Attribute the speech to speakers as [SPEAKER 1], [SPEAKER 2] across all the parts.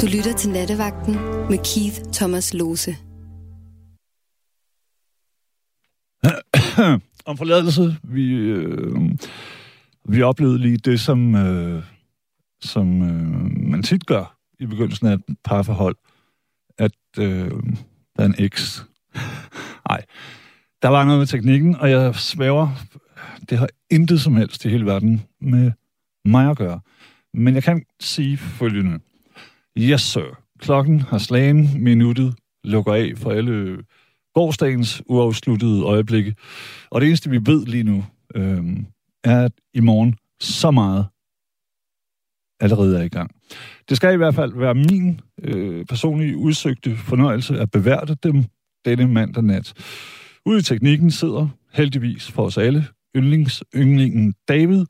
[SPEAKER 1] Du lytter til Nattevagten med Keith Thomas Lose.
[SPEAKER 2] Om forladelse, vi, øh, vi oplevede lige det, som, øh, som øh, man tit gør i begyndelsen af et parforhold, at øh, der er en eks. Nej, der var noget med teknikken, og jeg svæver, det har intet som helst i hele verden med mig at gøre. Men jeg kan sige følgende. Yes, sir. Klokken har slagen, minuttet lukker af for alle gårdsdagens uafsluttede øjeblikke. Og det eneste, vi ved lige nu, øh, er, at i morgen så meget allerede er i gang. Det skal i hvert fald være min øh, personlige udsøgte fornøjelse at beværte dem denne mandag nat. Ude i teknikken sidder heldigvis for os alle yndlings, yndlingen David,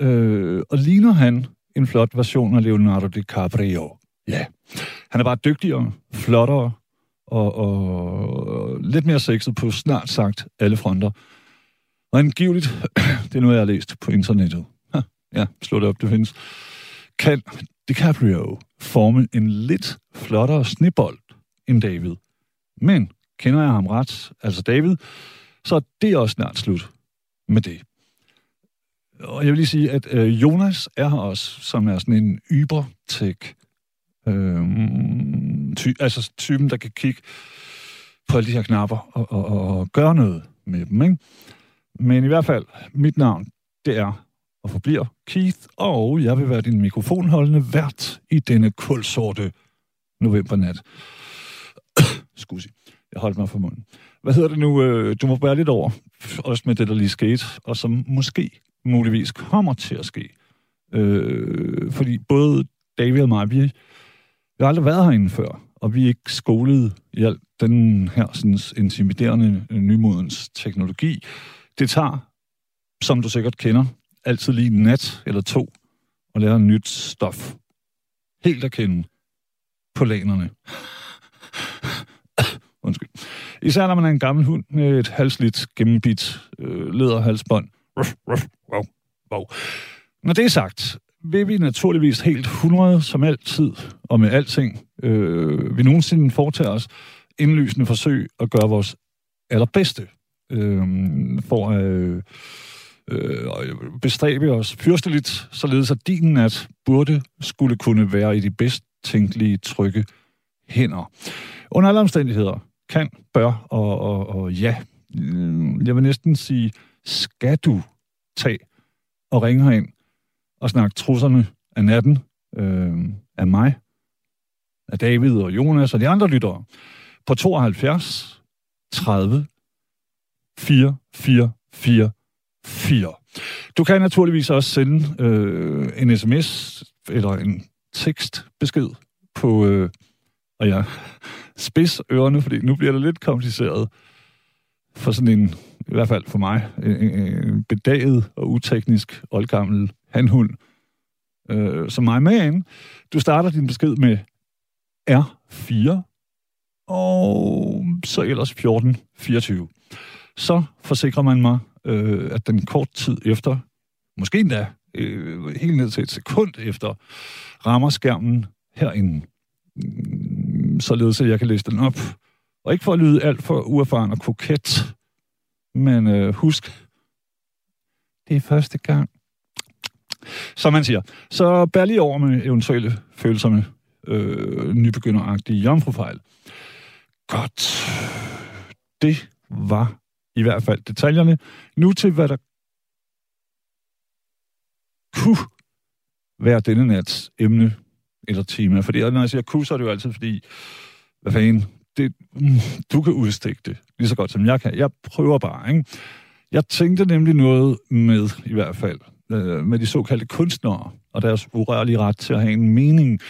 [SPEAKER 2] øh, og ligner han en flot version af Leonardo DiCaprio. Ja, han er bare dygtigere, flottere og, og lidt mere sexet på snart sagt alle fronter. Og angiveligt, det er noget, jeg har læst på internettet. Ja, slå det op, det findes. Kan DiCaprio forme en lidt flottere snibbold end David? Men kender jeg ham ret, altså David, så det er også snart slut med det. Og jeg vil lige sige, at øh, Jonas er her også, som er sådan en ybertech øh, ty, altså typen, der kan kigge på alle de her knapper og, og, og gøre noget med dem. Ikke? Men i hvert fald, mit navn, det er og forbliver Keith, og jeg vil være din mikrofonholdende vært i denne kulsorte novembernat. Skusi. jeg holdt mig for munden. Hvad hedder det nu? Øh, du må bære lidt over, også med det, der lige skete, og som måske muligvis kommer til at ske. Øh, fordi både David og mig, vi, vi har aldrig været herinde før, og vi er ikke skolet i alt den her sådan, intimiderende nymodens teknologi. Det tager, som du sikkert kender, altid lige en nat eller to og lære nyt stof. Helt at kende på lænerne. Undskyld. Især når man er en gammel hund med et halsligt gennembit øh, læderhalsbånd. Ruff, ruff, wow, wow. Når det er sagt, vil vi naturligvis helt 100 som altid, og med alting, øh, vi nogensinde foretager os, indlysende forsøg at gøre vores allerbedste øh, for at øh, øh, bestræbe os fyrsteligt, således at din nat burde skulle kunne være i de bedst tænkelige trygge hænder. Under alle omstændigheder kan, bør og, og, og ja, øh, jeg vil næsten sige, skal du tage og ringe herind og snakke trusserne af natten øh, af mig, af David og Jonas og de andre lyttere på 72 30 4 4 4 4. Du kan naturligvis også sende øh, en sms eller en tekstbesked på, øh, og jeg spids ørerne, fordi nu bliver det lidt kompliceret for sådan en, i hvert fald for mig, en, en bedaget og uteknisk oldgammel han, hun, øh, som mig med ind. Du starter din besked med R4, og så ellers 1424. Så forsikrer man mig, øh, at den kort tid efter, måske endda øh, helt ned til et sekund efter, rammer skærmen herinde, mm, således at jeg kan læse den op. Og ikke for at lyde alt for uerfaren og koket, men øh, husk, det er første gang. Som man siger. Så bær lige over med eventuelle følsomme, øh, nybegynderagtige jomfrufejl. Godt. Det var i hvert fald detaljerne. Nu til, hvad der kunne være denne nats emne eller tema. Fordi når jeg siger kunne, så er det jo altid fordi, hvad fanden, det, mm, du kan udstikke det lige så godt som jeg kan. Jeg prøver bare, ikke? Jeg tænkte nemlig noget med, i hvert fald, øh, med de såkaldte kunstnere og deres urørlige ret til at have en mening.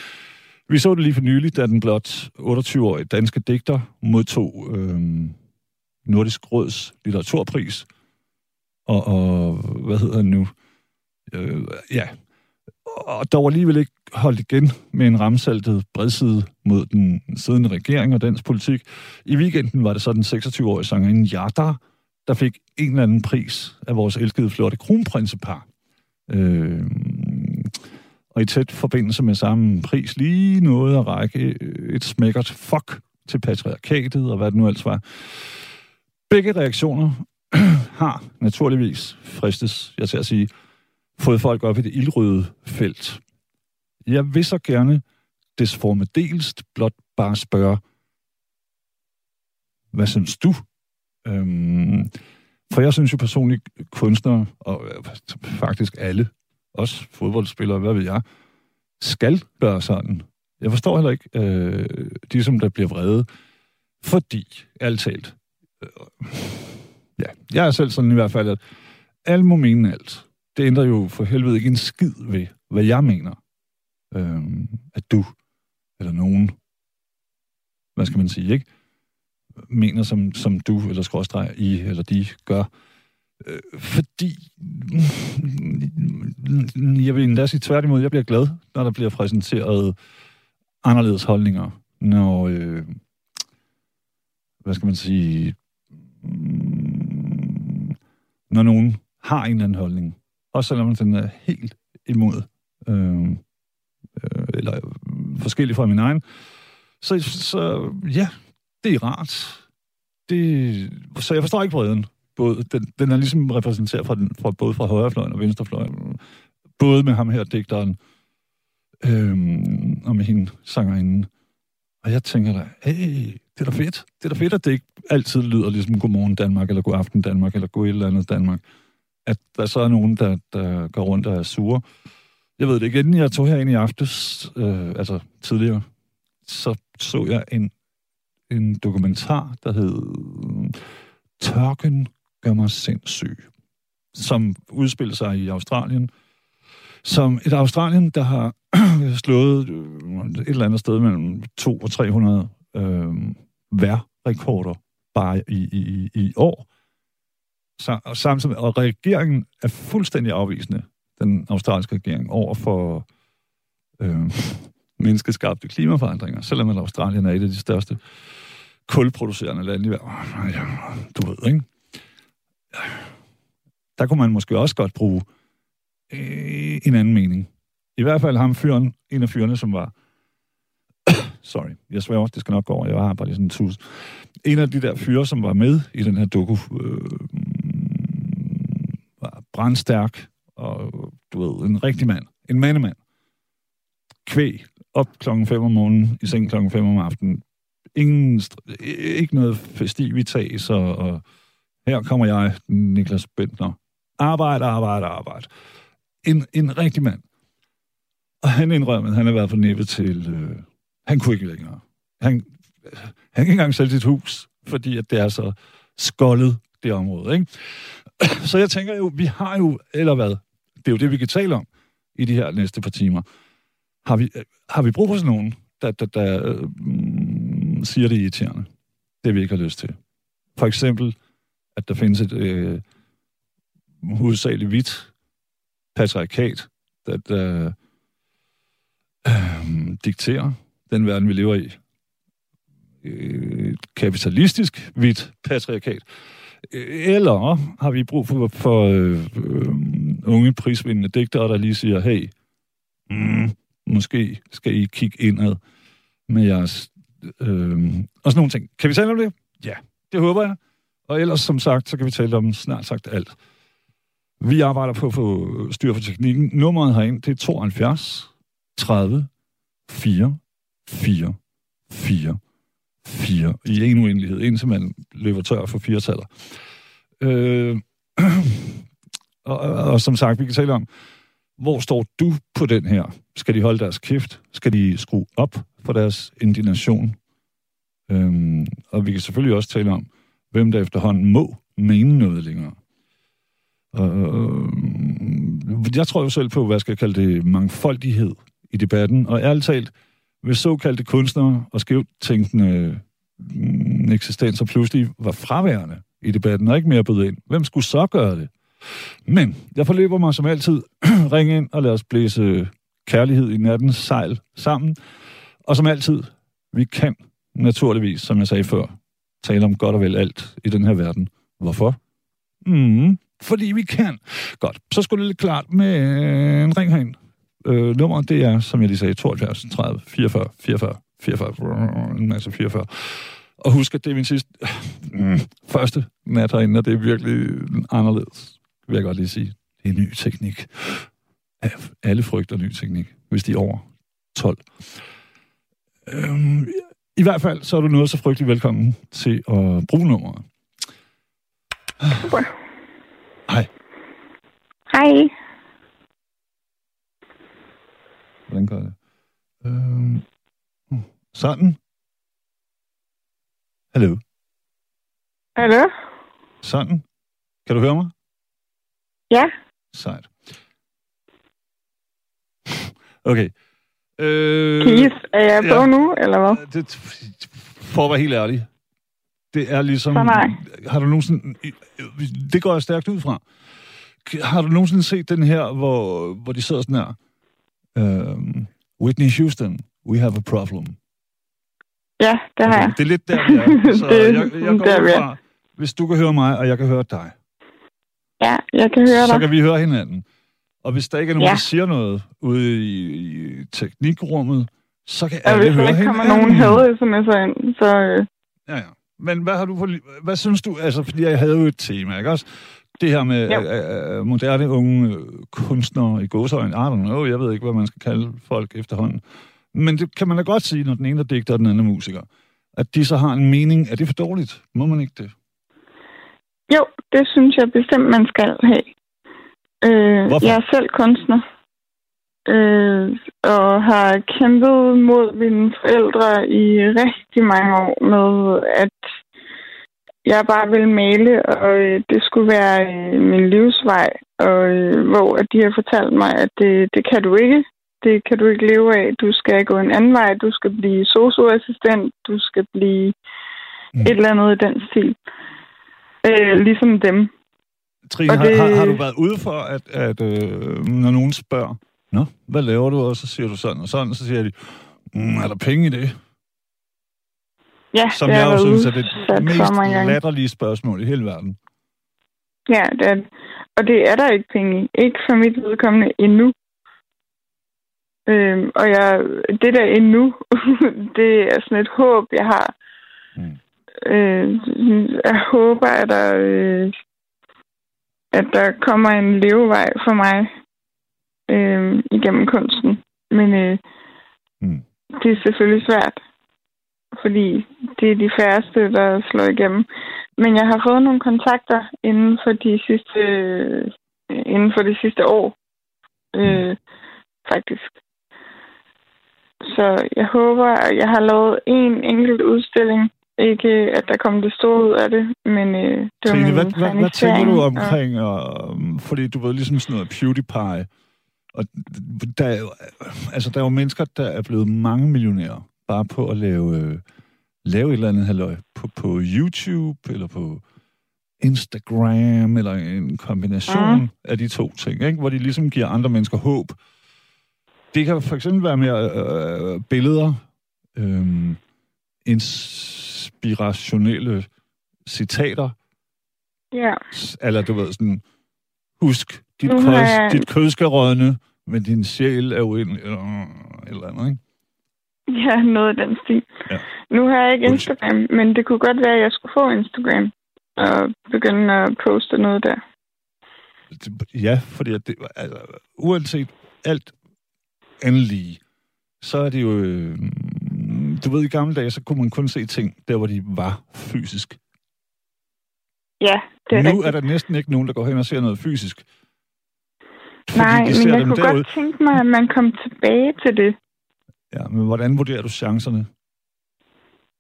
[SPEAKER 2] Vi så det lige for nylig, da den blot 28-årige danske digter modtog øh, Nordisk Råds litteraturpris. Og, og hvad hedder han nu? Øh, ja, og der var alligevel ikke holdt igen med en ramsaltet bredside mod den siddende regering og dens politik. I weekenden var det så den 26-årige sangerinde Yardar, der fik en eller anden pris af vores elskede flotte kronprinsepar. Øh, og i tæt forbindelse med samme pris lige noget at række øh, et smækkert fuck til patriarkatet og hvad det nu ellers var. Begge reaktioner har naturligvis, fristes jeg til at sige, fået folk op i det ildrøde felt. Jeg vil så gerne desformedelst blot bare spørge, hvad synes du? Øhm, for jeg synes jo personligt, kunstnere, og øh, faktisk alle, også fodboldspillere, hvad ved jeg, skal gøre sådan. Jeg forstår heller ikke øh, de, som der bliver vrede, fordi, alt talt, øh, ja, jeg er selv sådan i hvert fald, at alt må mene alt. Det ændrer jo for helvede ikke en skid ved, hvad jeg mener. Øh, at du, eller nogen, hvad skal man sige, ikke? Mener, som, som du, eller skråstreg, I, eller de gør. Øh, fordi, jeg vil endda sige tværtimod, jeg bliver glad, når der bliver præsenteret anderledes holdninger, når, øh, hvad skal man sige, mm, når nogen har en eller anden holdning, også selvom den er helt imod, øh, øh, eller forskellig fra min egen, så, så ja, det er rart. Det, så jeg forstår ikke breden. Både, den, den er ligesom repræsenteret fra, den, fra både fra højrefløjen og venstrefløjen. Både med ham her, digteren, øhm, og med hende, sangerinden. Og jeg tænker da, hey, det er da fedt. Det er da fedt, at det ikke altid lyder ligesom Godmorgen Danmark, eller God Aften Danmark, eller God et eller andet Danmark. At der så er nogen, der, der går rundt og er sure. Jeg ved det ikke, inden jeg tog herind i aftes, øh, altså tidligere, så så jeg en en dokumentar, der hed øh, Tørken gør mig sindssyg, som udspiller sig i Australien. Som et Australien, der har slået øh, et eller andet sted mellem 2 og 300 øh, værrekorder bare i, i, i år. Så, og samtidig, og regeringen er fuldstændig afvisende, den australske regering, over for øh, menneskeskabte klimaforandringer, selvom Australien er et af de største kulproducerende lande i verden. Ja, du ved, ikke? Der kunne man måske også godt bruge øh, en anden mening. I hvert fald ham fyren, en af fyrene, som var... Sorry, jeg sværger, det skal nok gå over. Jeg har bare lige sådan en tus. En af de der fyre, som var med i den her doku, øh, var brandstærk, og du ved, en rigtig mand. En mandemand. Kvæg, op klokken 5 om morgenen, i seng klokken 5 om aftenen, ingen, ikke noget festivitas, og, og her kommer jeg, Niklas Bentner. Arbejde, arbejde, arbejde. En, en rigtig mand. Og han indrømmer, at han har været for næppe til... Øh, han kunne ikke længere. Han, han kan ikke engang sælge sit hus, fordi at det er så skoldet, det område. Ikke? Så jeg tænker jo, vi har jo, eller hvad, det er jo det, vi kan tale om i de her næste par timer. Har vi, har vi brug for sådan nogen, der, der, der øh, mm, siger det irriterende. Det vi ikke har lyst til. For eksempel, at der findes et øh, hovedsageligt hvidt patriarkat, der, der øh, dikterer den verden, vi lever i. Øh, et kapitalistisk hvidt patriarkat. Eller har vi brug for, for øh, øh, unge prisvindende digtere, der lige siger, hey, mm, måske skal I kigge indad med jeres Øh, og sådan nogle ting. Kan vi tale om det? Ja, det håber jeg. Og ellers, som sagt, så kan vi tale om snart sagt alt. Vi arbejder på at få styr på teknikken. Nummeret herinde, det er 72 30 4 4 4 4 i en uendelighed, indtil man løber tør for fire taler. Øh, og, og, og som sagt, vi kan tale om, hvor står du på den her? Skal de holde deres kæft? Skal de skrue op for deres indignation? Øhm, og vi kan selvfølgelig også tale om, hvem der efterhånden må mene noget længere. Øh, jeg tror jo selv på, hvad jeg skal kalde det, mangfoldighed i debatten. Og ærligt talt, hvis såkaldte kunstnere og skævt tænkende mm, eksistenser pludselig var fraværende i debatten og ikke mere bød ind, hvem skulle så gøre det? Men jeg forløber mig som altid. Ring ind og lad os blæse kærlighed i nattens sejl sammen. Og som altid, vi kan naturligvis, som jeg sagde før, tale om godt og vel alt i den her verden. Hvorfor? Mm, fordi vi kan. Godt, så skulle det lidt klart med en ring herind. Øh, nummeret, det er, som jeg lige sagde, 72, 30, 44, 44, 44, en masse 44. Og husk, at det er min sidste, mm, første nat herinde, og det er virkelig anderledes, vil jeg godt lige sige. Det er ny teknik. Alle frygter ny teknik, hvis de er over 12. Øhm, I hvert fald, så er du noget så frygtelig velkommen til at bruge nummeret.
[SPEAKER 3] Super.
[SPEAKER 2] Hej.
[SPEAKER 3] Hej.
[SPEAKER 2] Hvordan gør det? Øhm, sådan. Hallo.
[SPEAKER 3] Hallo?
[SPEAKER 2] Sådan. Kan du høre mig?
[SPEAKER 3] Ja.
[SPEAKER 2] Sejt. Okay. Øh,
[SPEAKER 3] Keith, er jeg på
[SPEAKER 2] ja.
[SPEAKER 3] nu, eller hvad?
[SPEAKER 2] det, for at være helt ærlig. Det er ligesom...
[SPEAKER 3] Så nej.
[SPEAKER 2] Har du nogensinde... Det går jeg stærkt ud fra. Har du nogensinde set den her, hvor, hvor de sidder sådan her? Øhm, Whitney Houston, we have a problem.
[SPEAKER 3] Ja, det har jeg.
[SPEAKER 2] Det er lidt der, vi er. Så
[SPEAKER 3] Det
[SPEAKER 2] jeg, jeg går ud fra, hvis du kan høre mig, og jeg kan høre dig,
[SPEAKER 3] Ja, jeg kan høre
[SPEAKER 2] så
[SPEAKER 3] dig.
[SPEAKER 2] kan vi høre hinanden. Og hvis der ikke er nogen,
[SPEAKER 3] Ja.
[SPEAKER 2] der siger noget ude i, i teknikrummet, så kan
[SPEAKER 3] Og
[SPEAKER 2] alle
[SPEAKER 3] hvis der
[SPEAKER 2] høre
[SPEAKER 3] ikke kommer
[SPEAKER 2] hinanden.
[SPEAKER 3] nogen had ind, så... Øh,
[SPEAKER 2] Ja, ja. Men hvad har du for, hvad synes du, altså fordi jeg havde jo et tema, ikke også? Det her med
[SPEAKER 3] Jo.
[SPEAKER 2] øh, øh, moderne unge øh, kunstnere i gåsøjne, I don't know, jeg ved ikke, hvad man skal kalde folk efterhånden. Men det kan man da godt sige, når den ene er digter, og den anden er musiker. At de så har en mening. Er det for dårligt? Må man ikke det?
[SPEAKER 3] Jo, det synes jeg bestemt, man skal have. Øh,
[SPEAKER 2] Hvorfor?
[SPEAKER 3] jeg er selv kunstner. Øh, og har kæmpet mod mine forældre i rigtig mange år med, at jeg bare ville male, og øh, det skulle være øh, min livsvej. Og øh, hvor at de har fortalt mig, at det, det kan du ikke. Det kan du ikke leve af. Du skal gå en anden vej. Du skal blive socioassistent. Du skal blive
[SPEAKER 2] Mm.
[SPEAKER 3] mm. et eller andet i den stil. Øh, ligesom dem.
[SPEAKER 2] Trine,
[SPEAKER 3] Og
[SPEAKER 2] det...
[SPEAKER 3] det-
[SPEAKER 2] har, har, har du været ude for, at, at øh, når nogen spørger, Nå, hvad laver du? Og så siger du sådan og sådan, så siger de, mm, er der penge i det?
[SPEAKER 3] Ja,
[SPEAKER 2] Som
[SPEAKER 3] det
[SPEAKER 2] jeg
[SPEAKER 3] har
[SPEAKER 2] jo
[SPEAKER 3] været
[SPEAKER 2] synes er det mest latterlige spørgsmål i hele verden.
[SPEAKER 3] Ja, det er det. Og det er der ikke penge i. Ikke for mit vedkommende endnu. Øhm, og jeg, det der endnu, det er sådan et håb, jeg har.
[SPEAKER 2] Mm.
[SPEAKER 3] Øh, jeg håber, at der, øh, at der kommer en levevej for mig øh, igennem kunsten. Men øh,
[SPEAKER 2] Mm.
[SPEAKER 3] det er selvfølgelig svært, fordi det er de færreste, der slår igennem. Men jeg har fået nogle kontakter inden for de sidste, øh, inden for det sidste år, øh, faktisk. Så jeg håber, at jeg har lavet en enkelt udstilling. Ikke, at der kommer det store ud af det, men øh, det var
[SPEAKER 2] Trine,
[SPEAKER 3] min
[SPEAKER 2] hvad, hvad, hvad tænker du
[SPEAKER 3] organisering, og-
[SPEAKER 2] omkring, og, fordi du ved, ligesom sådan noget PewDiePie, og der er jo, altså, der er jo mennesker, der er blevet mange millionærer, bare på at lave, øh, lave et eller andet halløj på, på YouTube, eller på Instagram, eller en kombination
[SPEAKER 3] Mm.
[SPEAKER 2] af de to ting, ikke? hvor de ligesom giver andre mennesker håb. Det kan for eksempel være mere øh, billeder, øh, inspirationelle citater,
[SPEAKER 3] Ja,
[SPEAKER 2] eller du ved sådan, husk, dit, kød,
[SPEAKER 3] jeg-
[SPEAKER 2] dit kød skal rådne, men din sjæl er uendelig, eller eller andet, ikke?
[SPEAKER 3] ja, noget af den stil.
[SPEAKER 2] Ja.
[SPEAKER 3] Nu har jeg ikke. Instagram, men det kunne godt være, at jeg skulle få Instagram og begynde at poste noget der.
[SPEAKER 2] Ja, fordi det, altså, uanset alt andet lige, så er det jo... Øh, du ved, i gamle dage, så kunne man kun se ting, der hvor de var fysisk.
[SPEAKER 3] Ja, det er
[SPEAKER 2] nu
[SPEAKER 3] rigtigt.
[SPEAKER 2] er der næsten ikke nogen, der går hen og ser noget fysisk. Fordi
[SPEAKER 3] Nej, men jeg kunne
[SPEAKER 2] derude.
[SPEAKER 3] godt tænke mig, at man kom tilbage til det.
[SPEAKER 2] Ja, men hvordan vurderer du chancerne?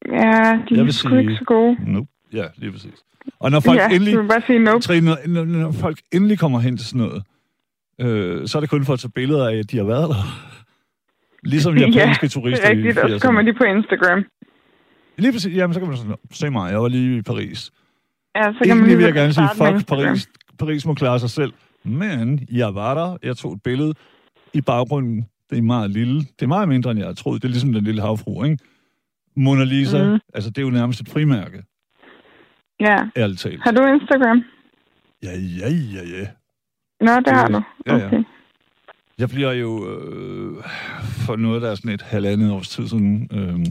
[SPEAKER 3] Ja, de
[SPEAKER 2] Jeg
[SPEAKER 3] er sgu
[SPEAKER 2] sige-
[SPEAKER 3] ikke så gode.
[SPEAKER 2] Nope. Ja, lige præcis. Og når folk
[SPEAKER 3] ja,
[SPEAKER 2] endelig...
[SPEAKER 3] bare sige nope.
[SPEAKER 2] Trine, når folk endelig kommer hen til sådan noget, øh, så er det kun for at tage billeder af, at de har været der. Ligesom japanske
[SPEAKER 3] det
[SPEAKER 2] turister
[SPEAKER 3] er rigtigt,
[SPEAKER 2] i
[SPEAKER 3] og så
[SPEAKER 2] 80'erne.
[SPEAKER 3] kommer de på Instagram.
[SPEAKER 2] Lige præcis, jamen så kan man sådan, se mig, jeg var lige i Paris.
[SPEAKER 3] Ja, så kan man
[SPEAKER 2] Egentlig
[SPEAKER 3] lige
[SPEAKER 2] vil jeg gerne sige, fuck. Paris. Paris må klare sig selv. Men jeg var der, jeg tog et billede i baggrunden. Det er meget lille. Det er meget mindre, end jeg havde troet. Det er ligesom den lille havfru, ikke? Mona Lisa,
[SPEAKER 3] Mhm.
[SPEAKER 2] altså det er jo nærmest et frimærke,
[SPEAKER 3] Ja.
[SPEAKER 2] ærligt talt.
[SPEAKER 3] Har du Instagram?
[SPEAKER 2] Ja, ja, ja, ja.
[SPEAKER 3] Nå, det har du.
[SPEAKER 2] ja, ja. Jeg bliver jo øh, for noget, der er sådan et halvandet års tid siden, øh,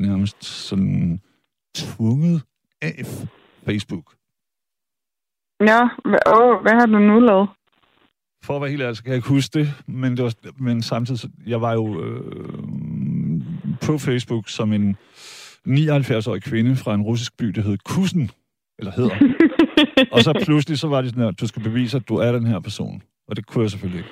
[SPEAKER 2] nærmest sådan tvunget af Facebook.
[SPEAKER 3] Ja, åh, hvad har du nu lavet?
[SPEAKER 2] For at være helt ærlig, så kan jeg ikke huske det, men, det var, men samtidig, så- jeg var jo øh, på Facebook som en 79-årig kvinde fra en russisk by, der hed Kusen, eller hedder. og så pludselig, så var det sådan, at du skal bevise, at du er den her person. Og det kunne jeg selvfølgelig ikke.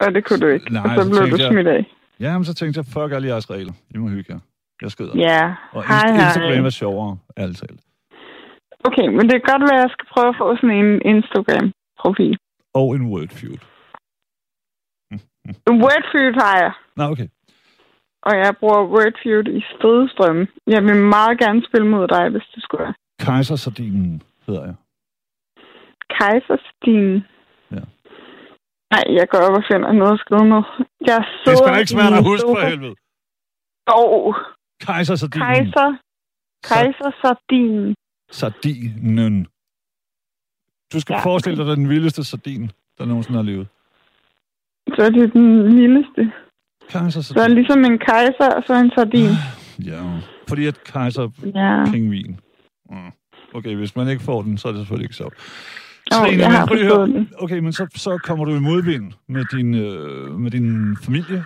[SPEAKER 3] Og det kunne du ikke.
[SPEAKER 2] Nej,
[SPEAKER 3] og så
[SPEAKER 2] så
[SPEAKER 3] blev du
[SPEAKER 2] jeg-
[SPEAKER 3] smidt af.
[SPEAKER 2] Ja, men så tænkte jeg, fuck alle jeres regler. I må hygge jer. Jeg skrider.
[SPEAKER 3] Ja,
[SPEAKER 2] Og
[SPEAKER 3] hej,
[SPEAKER 2] Inst-
[SPEAKER 3] hej.
[SPEAKER 2] Instagram er sjovere, ærligt talt.
[SPEAKER 3] Okay, men det kan godt være, at jeg skal prøve at få sådan en Instagram-profil.
[SPEAKER 2] Og en Wordfeud.
[SPEAKER 3] Wordfeud har jeg,
[SPEAKER 2] Nå, okay.
[SPEAKER 3] og jeg bruger Wordfeud i stridestrømme. Jeg vil meget gerne spille mod dig, hvis det skulle være.
[SPEAKER 2] Kejsersardinen hedder jeg.
[SPEAKER 3] Kejserstien. Nej, jeg går op og finder noget at skrive med. Jeg
[SPEAKER 2] Det da ikke svært at huske for helvede.
[SPEAKER 3] Åh,
[SPEAKER 2] Kejsersardinen.
[SPEAKER 3] kejser. Kejsersardinen.
[SPEAKER 2] Sardinen. Du skal ja. Forestille dig, er den vildeste sardin, der nogensinde har levet.
[SPEAKER 3] Så er det den lilleste. Så er
[SPEAKER 2] Kejsersardin.
[SPEAKER 3] det ligesom en kejser, og så en sardin.
[SPEAKER 2] Ja, fordi at kejser
[SPEAKER 3] Ja.
[SPEAKER 2] pingvin. Mm. Okay, hvis man ikke får den, så er det selvfølgelig ikke sjovt. Trine,
[SPEAKER 3] jeg
[SPEAKER 2] men
[SPEAKER 3] har
[SPEAKER 2] prøv at høre. Okay, men så, så kommer du i modvind med din, øh, med din familie,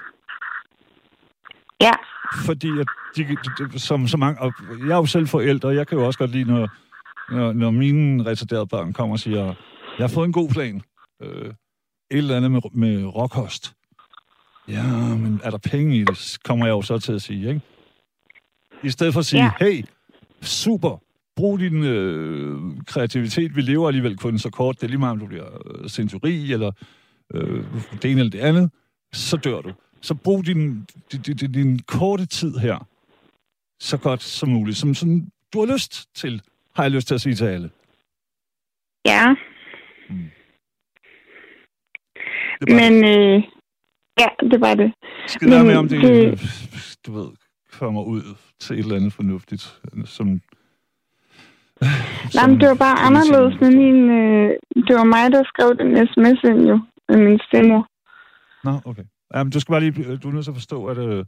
[SPEAKER 3] Ja.
[SPEAKER 2] fordi at de, de, de, som så mange, og jeg er jo selv forældre, og jeg kan jo også godt lide, når, når, når mine retarderede børn kommer og siger, jeg har fået en god plan. Øh, et eller andet med, med råkost. Ja, men er der penge i det, kommer jeg jo så til at sige, ikke? I stedet for at sige. Ja. hey, super, brug din øh, kreativitet. Vi lever alligevel kun så kort. Det er lige meget, om du bliver øh, centuri, eller øh, det ene eller det andet. Så dør du. Så brug din, din, din, din korte tid her så godt som muligt, som sådan, du har lyst til, har jeg lyst til at sige til alle.
[SPEAKER 3] Ja,
[SPEAKER 2] Det bare
[SPEAKER 3] men øh, ja, det var det.
[SPEAKER 2] Skal
[SPEAKER 3] men
[SPEAKER 2] med, om det,
[SPEAKER 3] det-
[SPEAKER 2] du ved, kommer ud til et eller andet fornuftigt, som...
[SPEAKER 3] Nej, men det var bare anderledes med min... Øh, det var mig, der skrev den sms ind jo, med min stemme.
[SPEAKER 2] Nå, okay. Jamen, du skal bare lige, du er nødt til at forstå, at øh,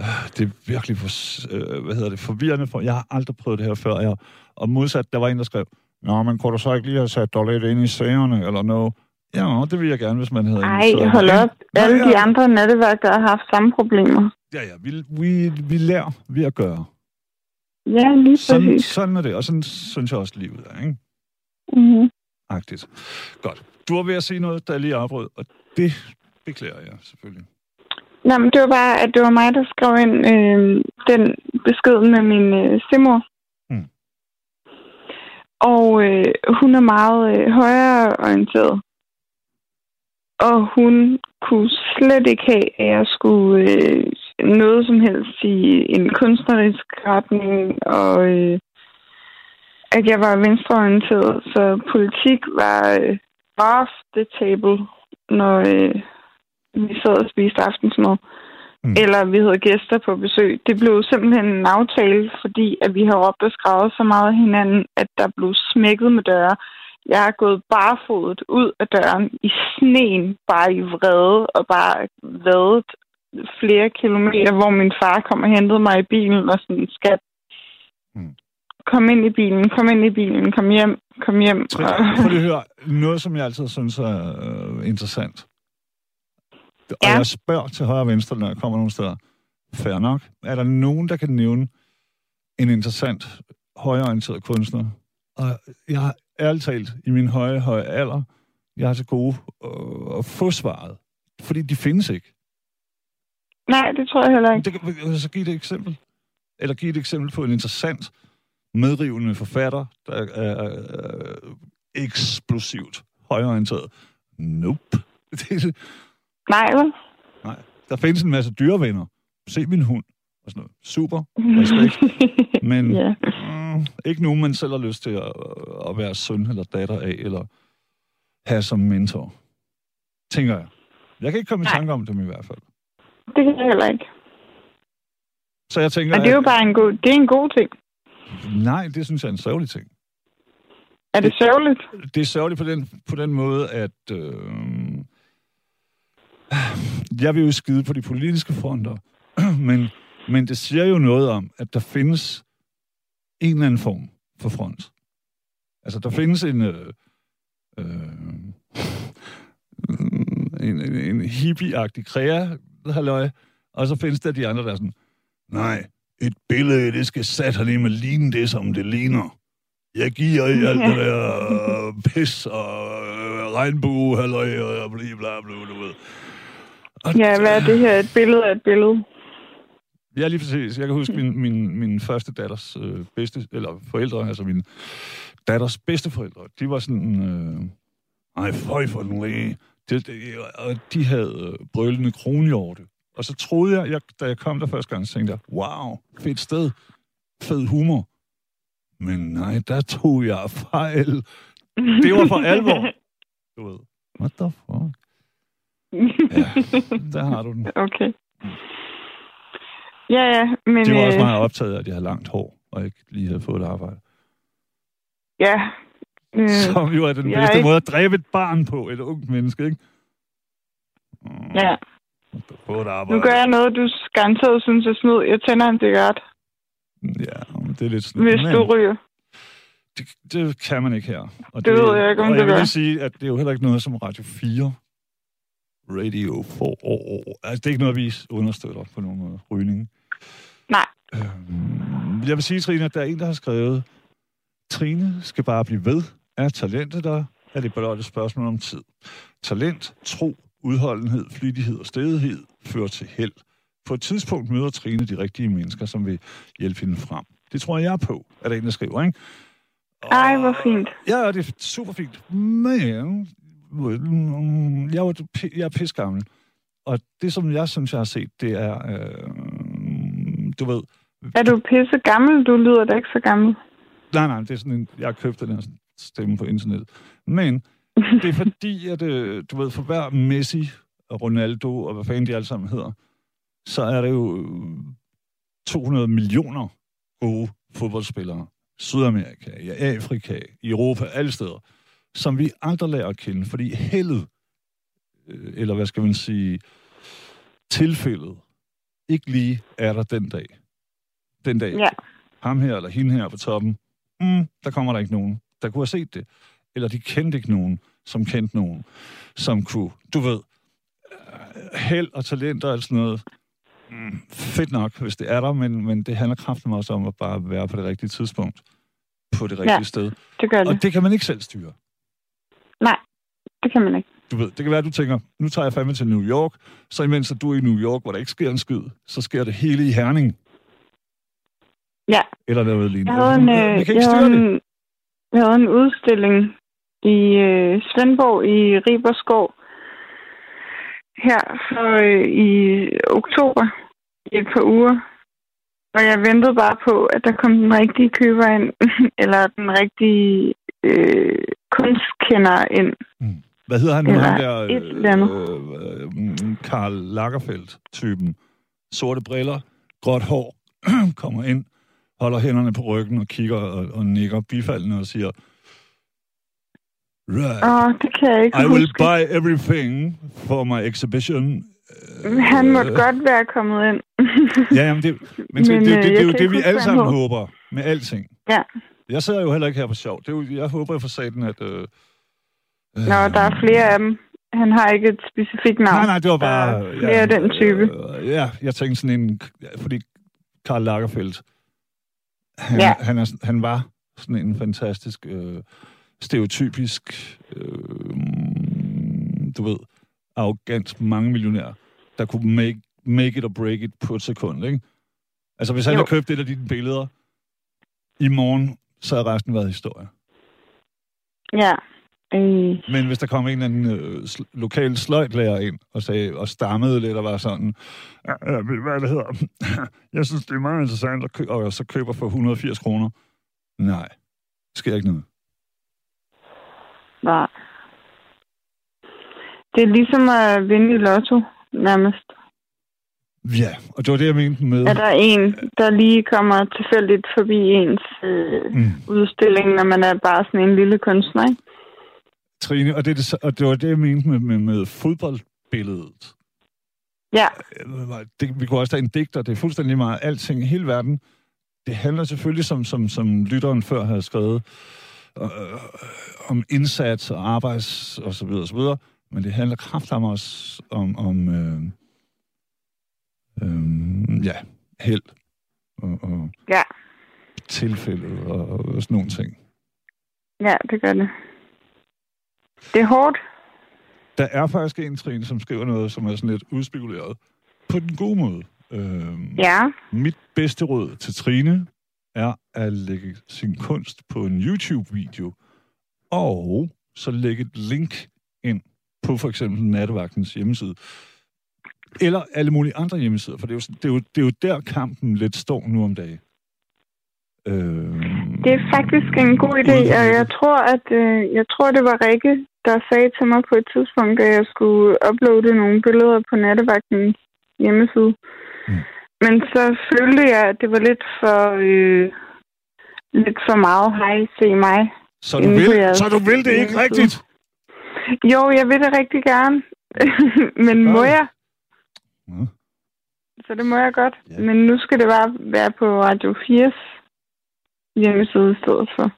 [SPEAKER 2] øh, det er virkelig for, øh, hvad hedder det, forvirrende for, jeg har aldrig prøvet det her før, jeg, og modsat, der var en, der skrev, Nå, men kunne du så ikke lige have sat dig lidt ind i sagerne, eller noget? Ja, det vil jeg gerne, hvis man havde
[SPEAKER 3] Ej,
[SPEAKER 2] inviteret mig
[SPEAKER 3] hold op. Alle de andre nattevagter har haft samme problemer.
[SPEAKER 2] Ja, ja, vi, vi, vi lærer ved at gøre.
[SPEAKER 3] Ja, lige
[SPEAKER 2] Sådan,
[SPEAKER 3] præcis.
[SPEAKER 2] sådan er det, og sådan synes jeg også, livet er, ikke?
[SPEAKER 3] Mm-hmm.
[SPEAKER 2] Agtigt. Godt. Du var ved at sige noget, der lige afbrød, og det beklager jeg selvfølgelig.
[SPEAKER 3] Nå, men det var bare, at det var mig, der skrev ind øh, den besked med min øh, stemor.
[SPEAKER 2] Mm.
[SPEAKER 3] Og øh, hun er meget øh, højreorienteret. Og hun kunne slet ikke have, at jeg skulle øh, noget som helst i en kunstnerisk retning, og øh, at jeg var venstreorienteret. Så politik var øh, off the table, når øh, vi sad og spiste aftensmad.
[SPEAKER 2] Mm.
[SPEAKER 3] Eller vi havde gæster på besøg. Det blev simpelthen en aftale, fordi at vi har råbt og skrevet så meget af hinanden, at der blev smækket med døre. Jeg har gået barefodet ud af døren i sneen, bare i vrede, og bare vadet flere kilometer, hvor min far kom og hentede mig i bilen og sådan, skat,
[SPEAKER 2] Mm.
[SPEAKER 3] kom ind i bilen, kom ind i bilen, kom hjem, kom hjem.
[SPEAKER 2] Trine,
[SPEAKER 3] Og,
[SPEAKER 2] prøv lige at høre. Noget, som jeg altid synes er øh, interessant. Og
[SPEAKER 3] Ja.
[SPEAKER 2] jeg spørger til højre og venstre, når jeg kommer nogle steder. Fair nok. Er der nogen, der kan nævne en interessant højreorienteret kunstner? Og jeg har ærligt talt i min høje, høje alder, jeg har til gode øh, at få svaret. Fordi de findes ikke.
[SPEAKER 3] Nej, det tror jeg heller ikke.
[SPEAKER 2] Det kan, så give et eksempel. Eller give et eksempel på en interessant, medrivende forfatter, der er øh, eksplosivt højorienteret. Nope. Det,
[SPEAKER 3] Nej, vel?
[SPEAKER 2] nej. Der findes en masse dyrevenner. Se min hund. Og sådan noget. Super. Respekt. Men
[SPEAKER 3] ja.
[SPEAKER 2] mm, ikke nogen, man selv har lyst til at, at være søn eller datter af, eller have som mentor. Tænker jeg. Jeg kan ikke komme i
[SPEAKER 3] Nej.
[SPEAKER 2] tanke om dem i hvert fald.
[SPEAKER 3] Det kan jeg heller ikke.
[SPEAKER 2] Så jeg tænker,
[SPEAKER 3] Og det er jo
[SPEAKER 2] at-
[SPEAKER 3] bare en god, det er en god ting.
[SPEAKER 2] Nej, det synes jeg er en sørgelig ting.
[SPEAKER 3] Er det sørgeligt?
[SPEAKER 2] det er sørgeligt på den, på den måde, at øh, jeg vil jo skide på de politiske fronter, men, men det siger jo noget om, at der findes en eller anden form for front. Altså, der findes en... Øh, øh, en, en, en hippie-agtig kræa, halløj, og så findes der de andre, der er sådan, nej, et billede, det skal sat lige med ligne det, som det ligner. Jeg giver i alt det der øh, pis og øh, regnbue, halløj, og bla bla bla, du ved.
[SPEAKER 3] Og ja, hvad er det her? Et billede af et billede?
[SPEAKER 2] Ja, lige præcis. Jeg kan huske min, min, min første datters øh, bedste, eller forældre, altså min datters bedsteforældre, de var sådan, øh, ej, føj for den læge. De, de, og de havde øh, brølende kronhjorte. Og så troede jeg, jeg, da jeg kom der første gang, så tænkte jeg, wow, fedt sted, fed humor. Men nej, der tog jeg fejl. Det var for alvor. Du ved, what the fuck? Ja, der har du den.
[SPEAKER 3] Okay. Ja, ja, men...
[SPEAKER 2] De var også meget optaget af, at jeg havde langt hår, og ikke lige havde fået et arbejde.
[SPEAKER 3] Ja.
[SPEAKER 2] Øh, Som jo er den bedste ikke... måde at dræbe et barn på, et ungt menneske, ikke?
[SPEAKER 3] Mm. Ja. Nu gør jeg noget, du garanteret synes er snyd. Jeg tænder en cigaret.
[SPEAKER 2] Ja, det er lidt
[SPEAKER 3] snyd. Hvis du ryger.
[SPEAKER 2] Det, det kan man ikke her.
[SPEAKER 3] Og det, det ved jeg ikke, om det
[SPEAKER 2] jeg vil sige, at det er jo heller ikke noget som Radio 4 Radio 4. Altså, det er ikke noget, vi understøtter på nogen måde. Rygning.
[SPEAKER 3] Nej.
[SPEAKER 2] Øhm, jeg vil sige, Trine, at der er en, der har skrevet, Trine skal bare blive ved. Er talentet der? Er det blot et spørgsmål om tid? Talent, tro, udholdenhed, flittighed og stedighed fører til held. På et tidspunkt møder Trine de rigtige mennesker, som vil hjælpe hende frem. Det tror jeg på, er der en, der skriver, ikke?
[SPEAKER 3] Ej, hvor fint.
[SPEAKER 2] Ja, det er super fint. Men jeg, var, jeg er pisgammel. Og det, som jeg synes, jeg har set, det er, øh, du ved...
[SPEAKER 3] Er du pisse gammel? Du lyder da ikke så gammel.
[SPEAKER 2] Nej, nej, det er sådan en, jeg har købt den her stemme på internettet. Men det er fordi, at øh, du ved, for hver Messi og Ronaldo og hvad fanden de alle sammen hedder, så er der jo 200 millioner gode fodboldspillere. Sydamerika, i Afrika, i Europa, alle steder som vi aldrig lærer at kende, fordi heldet, øh, eller hvad skal man sige, tilfældet, ikke lige er der den dag. Den dag.
[SPEAKER 3] Ja.
[SPEAKER 2] Ham her eller hende her på toppen, mm, der kommer der ikke nogen, der kunne have set det. Eller de kendte ikke nogen, som kendte nogen, som kunne, du ved, øh, held og talent og alt sådan noget. Mm, fedt nok, hvis det er der, men, men det handler kraftigt også om at bare være på det rigtige tidspunkt, på det rigtige ja, sted.
[SPEAKER 3] det gør det.
[SPEAKER 2] Og det kan man ikke selv styre.
[SPEAKER 3] Nej, det kan man ikke.
[SPEAKER 2] Du ved, det kan være, at du tænker, nu tager jeg fandme til New York, så imens at du er i New York, hvor der ikke sker en skid, så sker det hele i Herning.
[SPEAKER 3] Ja.
[SPEAKER 2] Eller noget lignende.
[SPEAKER 3] Jeg havde en,
[SPEAKER 2] vi kan
[SPEAKER 3] ikke
[SPEAKER 2] jeg styre
[SPEAKER 3] en, det. Jeg havde en udstilling i øh, Svendborg i Riberskov her for, øh, i oktober i et par uger. Og jeg ventede bare på, at der kom den rigtige køber ind, eller den rigtige øh, kunstkender ind.
[SPEAKER 2] Mm. Hvad hedder han nu, han der? Øh, øh, Karl Lagerfeldt-typen. Sorte briller, gråt hår, kommer ind, holder hænderne på ryggen og kigger og, og nikker bifaldende og siger,
[SPEAKER 3] Right. Åh, oh, det kan jeg ikke
[SPEAKER 2] I
[SPEAKER 3] huske.
[SPEAKER 2] will buy everything for my exhibition.
[SPEAKER 3] Han måtte uh, godt være kommet ind.
[SPEAKER 2] ja, jamen det, men, men det, det, det, det, det er jo det, vi alle sammen håber med alting.
[SPEAKER 3] Ja.
[SPEAKER 2] Jeg sidder jo heller ikke her på sjov. Det er jo, jeg håber for satan, at... Øh, øh,
[SPEAKER 3] Nå, der er flere af dem. Han har ikke et specifikt navn.
[SPEAKER 2] Nej, nej, det var bare...
[SPEAKER 3] Er flere ja, af den type.
[SPEAKER 2] Øh, ja, jeg tænkte sådan en... Fordi Karl Lagerfeldt, han, ja. han, er, han var sådan en fantastisk, øh, stereotypisk, øh, du ved, arrogant mange millionær, der kunne make, make it or break it på et sekund, ikke? Altså, hvis han jo. havde købt et af dine billeder i morgen, så har resten været historie.
[SPEAKER 3] Ja. Øh.
[SPEAKER 2] Men hvis der kom en eller anden øh, sl- lokal sløjtlærer ind og, sagde, og stammede lidt og var sådan, hvad det hedder, jeg synes, det er meget interessant, at kø- og så køber for 180 kroner. Nej, det sker ikke noget.
[SPEAKER 3] Nej. Det er ligesom at vinde i lotto, nærmest.
[SPEAKER 2] Ja, og det var det, jeg mente med...
[SPEAKER 3] Er der en, der lige kommer tilfældigt forbi ens øh, mm. udstilling, når man er bare sådan en lille kunstner, ikke?
[SPEAKER 2] Trine, og det, og det var det, jeg mente med, med, med fodboldbilledet.
[SPEAKER 3] Ja.
[SPEAKER 2] Det, vi kunne også tage en digter, det er fuldstændig meget alting i hele verden. Det handler selvfølgelig, som, som, som lytteren før havde skrevet, øh, om indsats og arbejds og så videre, og så videre. Men det handler kraftigt også om, om øh, øh, ja, held og, og
[SPEAKER 3] Ja.
[SPEAKER 2] tilfælde og, og sådan nogle ting.
[SPEAKER 3] Ja, det gør det. Det er hårdt.
[SPEAKER 2] Der er faktisk en, Trine, som skriver noget, som er sådan lidt udspekuleret. På den gode måde. Øh,
[SPEAKER 3] Ja.
[SPEAKER 2] Mit bedste råd til Trine er at lægge sin kunst på en YouTube-video, og så lægge et link ind på for eksempel Nattevagtens hjemmeside. Eller alle mulige andre hjemmesider, for det er jo, det er jo, det er jo der kampen lidt står nu om dagen. Øh,
[SPEAKER 3] Det er faktisk en god idé, og jeg tror, at øh, jeg tror, det var Rikke, der sagde til mig på et tidspunkt, at jeg skulle uploade nogle billeder på nattevagtens hjemmeside.
[SPEAKER 2] Mm.
[SPEAKER 3] Men så følte jeg, at det var lidt for, øh, lidt for meget hej, se mig.
[SPEAKER 2] så, du vil, så du vil det ikke rigtigt?
[SPEAKER 3] Jo, jeg vil det rigtig gerne. Men må jeg?
[SPEAKER 2] Ja.
[SPEAKER 3] Så det må jeg godt.
[SPEAKER 2] Ja.
[SPEAKER 3] Men nu skal det bare være på Radio 4's hjemmeside i stedet for.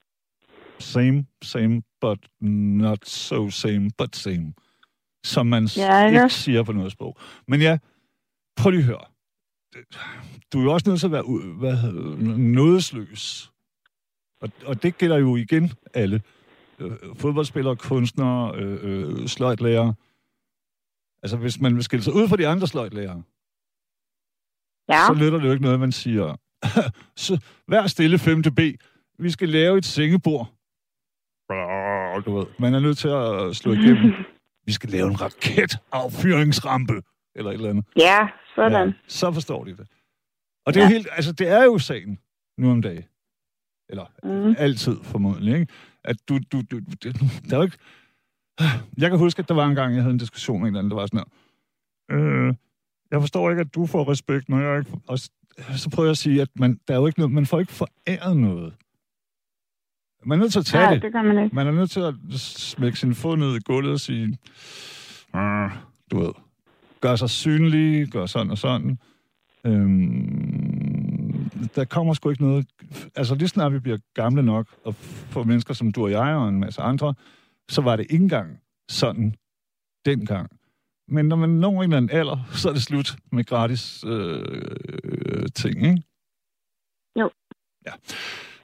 [SPEAKER 2] Same, same, but not so same, but same. Som man s-
[SPEAKER 3] Ja, ikke
[SPEAKER 2] siger på noget sprog. Men ja, prøv lige at høre. Du er jo også nødt til at være hvad, hedder- nådesløs. Og, og det gælder jo igen alle. Øh, fodboldspillere, kunstnere, øh, øh, sløjtlærer. Altså, hvis man vil skille sig ud fra de andre sløjtlærere,
[SPEAKER 3] Ja.
[SPEAKER 2] så lytter det jo ikke noget, man siger. så vær stille 5. B. Vi skal lave et sengebord. Du ved, man er nødt til at slå igennem. Vi skal lave en raketaffyringsrampe. Eller et eller andet.
[SPEAKER 3] Ja, sådan.
[SPEAKER 2] Ja, så forstår de det. Og det er,
[SPEAKER 3] Ja.
[SPEAKER 2] helt, altså, det er jo sagen nu om dagen. Eller
[SPEAKER 3] Mm.
[SPEAKER 2] altid formodentlig, ikke? At du, du, du, det, der er jo ikke... Jeg kan huske, at der var en gang, jeg havde en diskussion med en eller anden, der var sådan her. Øh, jeg forstår ikke, at du får respekt, når jeg ikke... får-" Og så prøver jeg at sige, at man, der er jo ikke noget, man får ikke foræret noget. Man er nødt til at tage
[SPEAKER 3] Nej,
[SPEAKER 2] det.
[SPEAKER 3] det man ikke.
[SPEAKER 2] Man er nødt til at smække sin fod ned i gulvet og sige, du ved, gør sig synlig, gør sådan og sådan. Øhm, der kommer sgu ikke noget... Altså, lige snart vi bliver gamle nok, og for mennesker som du og jeg og en masse andre, så var det ikke engang sådan dengang. Men når man når en eller anden alder, så er det slut med gratis øh, ting, ikke?
[SPEAKER 3] Jo.
[SPEAKER 2] Ja.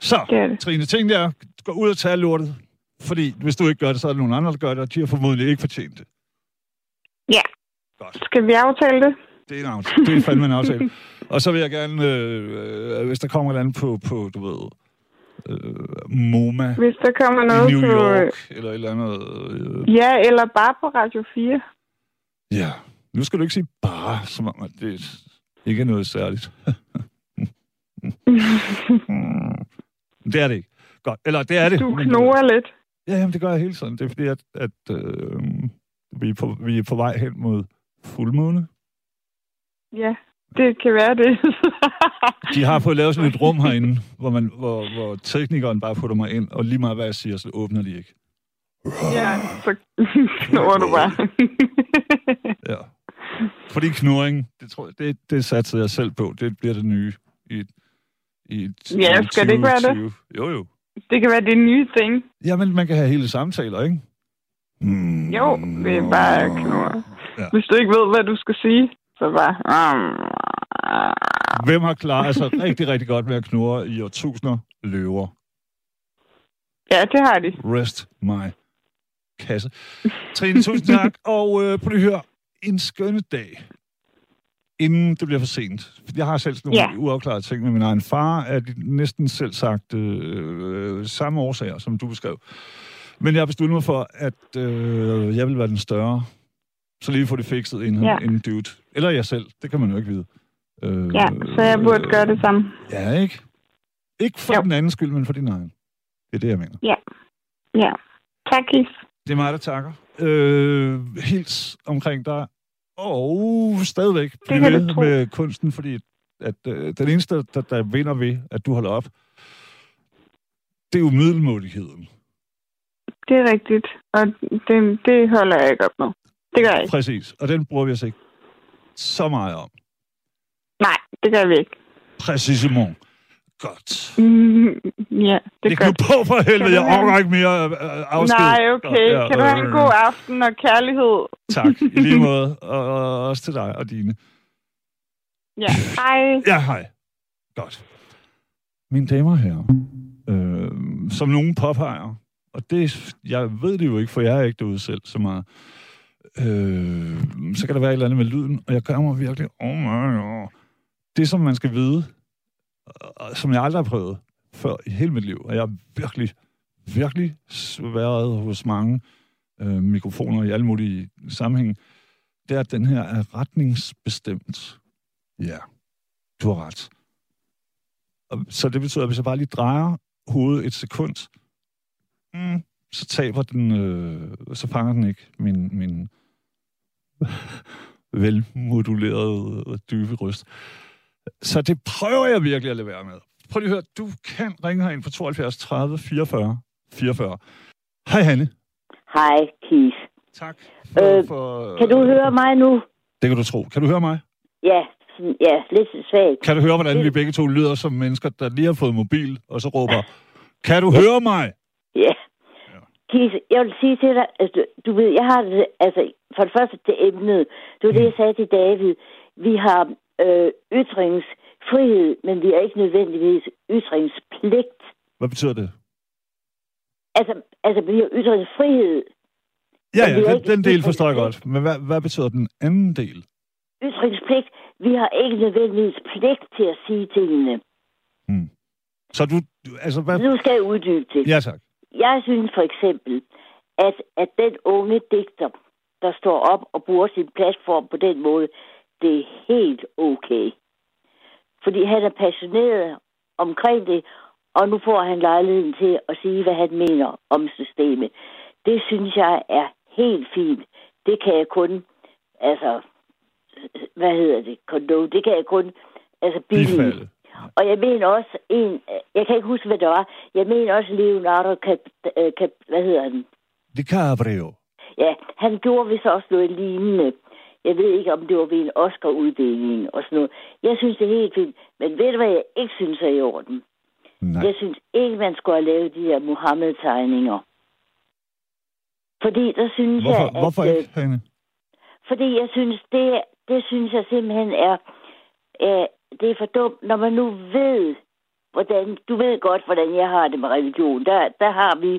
[SPEAKER 2] Så,
[SPEAKER 3] Det det.
[SPEAKER 2] Trine, ting der, gå ud og tage lortet. Fordi hvis du ikke gør det, så er der nogle andre, der gør det, og de har formodentlig ikke fortjent det.
[SPEAKER 3] Ja.
[SPEAKER 2] Godt.
[SPEAKER 3] Skal vi aftale det?
[SPEAKER 2] Det er en aftale. Det er fandme en aftale. Og så vil jeg gerne, øh, øh, hvis der kommer et andet på, på du ved, øh, MoMA
[SPEAKER 3] Hvis der kommer noget
[SPEAKER 2] New
[SPEAKER 3] på...
[SPEAKER 2] York, eller et eller andet. Øh,
[SPEAKER 3] Ja, eller bare på Radio 4.
[SPEAKER 2] ja, nu skal du ikke sige bare, som om at det ikke noget særligt. det er det ikke. Godt. Eller det er det.
[SPEAKER 3] Du
[SPEAKER 2] men-
[SPEAKER 3] knorer lidt.
[SPEAKER 2] Ja, jamen, det gør jeg hele tiden. Det er fordi, at, at øh, vi, er på, vi er på vej hen mod fuldmåne.
[SPEAKER 3] Ja, det kan være det.
[SPEAKER 2] De har fået lavet sådan et rum herinde, hvor, man, hvor, hvor teknikeren bare putter mig ind, og lige meget hvad jeg siger, så åbner de ikke.
[SPEAKER 3] ja, så knorer du bare.
[SPEAKER 2] Ja. Fordi knurring, det, tror det, det satte jeg selv på. Det bliver det nye i, i
[SPEAKER 3] Ja, skal det ikke være det?
[SPEAKER 2] 2020. Jo, jo.
[SPEAKER 3] det kan være det nye ting.
[SPEAKER 2] Jamen, man kan have hele samtaler, ikke? Mm,
[SPEAKER 3] Jo, det er bare knurre.
[SPEAKER 2] Ja.
[SPEAKER 3] Hvis du ikke ved, hvad du skal sige, så bare...
[SPEAKER 2] Hvem har klaret sig rigtig, rigtig godt med at knurre i årtusinder? Løver.
[SPEAKER 3] Ja, det har de.
[SPEAKER 2] Rest my kasse. Trine, tusind tak. Og øh, på det hør, en skønne dag, inden det bliver for sent. Jeg har selv sådan nogle
[SPEAKER 3] Ja.
[SPEAKER 2] uafklarede ting med min egen far, at næsten selv sagt øh, øh, samme årsager, som du beskrev. Men jeg har besluttet mig for, at øh, jeg vil være den større. Så lige få det fikset inden,
[SPEAKER 3] Ja.
[SPEAKER 2] ja. inden dude. Eller jeg selv, det kan man jo ikke vide. Øh,
[SPEAKER 3] Ja, så jeg burde gøre det samme.
[SPEAKER 2] Ja, ikke? Ikke for
[SPEAKER 3] Jo.
[SPEAKER 2] den anden skyld, men for din egen. Det er det, jeg mener.
[SPEAKER 3] Ja. Tak, Kis.
[SPEAKER 2] Det er mig, der takker. Øh, hils omkring dig. Og stadigvæk bliv
[SPEAKER 3] kan du
[SPEAKER 2] ved med kunsten, fordi at, øh, den eneste, der, der vinder ved, at du holder op, det er jo middelmådigheden.
[SPEAKER 3] Det er rigtigt. Og det, det holder jeg ikke op med. Det gør jeg ikke.
[SPEAKER 2] Præcis. Og den bruger vi os ikke så meget om.
[SPEAKER 3] Nej, det gør vi ikke.
[SPEAKER 2] Præcisément. Godt.
[SPEAKER 3] Mm, ja, det
[SPEAKER 2] Læg nu på for helvede, jeg overgår ikke mere øh, afsked.
[SPEAKER 3] Nej, okay.
[SPEAKER 2] Ja,
[SPEAKER 3] kan du have en
[SPEAKER 2] øh,
[SPEAKER 3] god aften og kærlighed?
[SPEAKER 2] Tak, i lige måde. Og, og også til dig og dine.
[SPEAKER 3] Ja, hej.
[SPEAKER 2] Ja, hej. Godt. Mine damer og herrer, øh, som nogen påpeger, og det, jeg ved det jo ikke, for jeg er ikke derude selv så meget, øh, så kan der være et eller andet med lyden, og jeg gør mig virkelig, oh my God. Det, som man skal vide, som jeg aldrig har prøvet før i hele mit liv, og jeg har virkelig, virkelig været hos mange øh, mikrofoner i alle mulige sammenhæng. det er, at den her er retningsbestemt. Ja, du har ret. Og, så det betyder, at hvis jeg bare lige drejer hovedet et sekund, mm, så taber den, øh, så fanger den ikke min, min velmodulerede og dybe røst. Så det prøver jeg virkelig at lade være med. Prøv lige at høre, du kan ringe herind på 72 30 44 44. Hej Hanne.
[SPEAKER 4] Hej, Keith.
[SPEAKER 2] Tak. For,
[SPEAKER 4] Øh,
[SPEAKER 2] for,
[SPEAKER 4] Kan du høre mig nu?
[SPEAKER 2] Det kan du tro. Kan du høre mig?
[SPEAKER 4] Ja, ja lidt svagt.
[SPEAKER 2] Kan du høre, hvordan vi begge to lyder som mennesker, der lige har fået mobil, og så råber, kan du høre mig?
[SPEAKER 4] Ja. Keith, jeg vil sige til dig, altså, du, ved, jeg har det, altså, for det første til emnet, det var det, jeg sagde til David. Vi har øh, ytringsfrihed, men vi har ikke nødvendigvis ytringspligt.
[SPEAKER 2] Hvad betyder det?
[SPEAKER 4] Altså, altså vi har ytringsfrihed,
[SPEAKER 2] Ja, ja, den, den del forstår jeg godt. Men hvad, hvad betyder den anden del?
[SPEAKER 4] ytringspligt. Vi har ikke nødvendigvis pligt til at sige tingene.
[SPEAKER 2] Så du, du- altså hvad?
[SPEAKER 4] Nu skal jeg uddybe det.
[SPEAKER 2] Ja, tak.
[SPEAKER 4] Jeg synes for eksempel, at, at den unge digter, der står op og bruger sin platform på den måde, det er helt okay. Fordi han er passioneret omkring det, og nu får han lejligheden til at sige, hvad han mener om systemet. Det synes jeg er helt fint. Det kan jeg kun, altså, hvad hedder det, kondo, det kan jeg kun, altså billige. Og jeg mener også en, jeg kan ikke huske, hvad det var, jeg mener også Leonardo Cap, øh, Cap, hvad hedder han?
[SPEAKER 2] DiCaprio.
[SPEAKER 4] Ja, han gjorde vist også noget lignende. Jeg ved ikke, om det var ved en Oscar-uddeling og sådan noget. Jeg synes, det er helt fint. Men ved du, hvad jeg ikke synes er i orden?
[SPEAKER 2] Nej.
[SPEAKER 4] Jeg synes ikke, man skulle have lavet de her Mohammed-tegninger. Fordi der synes
[SPEAKER 2] Hvorfor,
[SPEAKER 4] jeg, at...
[SPEAKER 2] hvorfor
[SPEAKER 4] øh,
[SPEAKER 2] ikke, Hanne?
[SPEAKER 4] Fordi jeg synes, det, det synes jeg simpelthen er, øh, det er for dumt, når man nu ved, hvordan, du ved godt, hvordan jeg har det med religion. Der, der har vi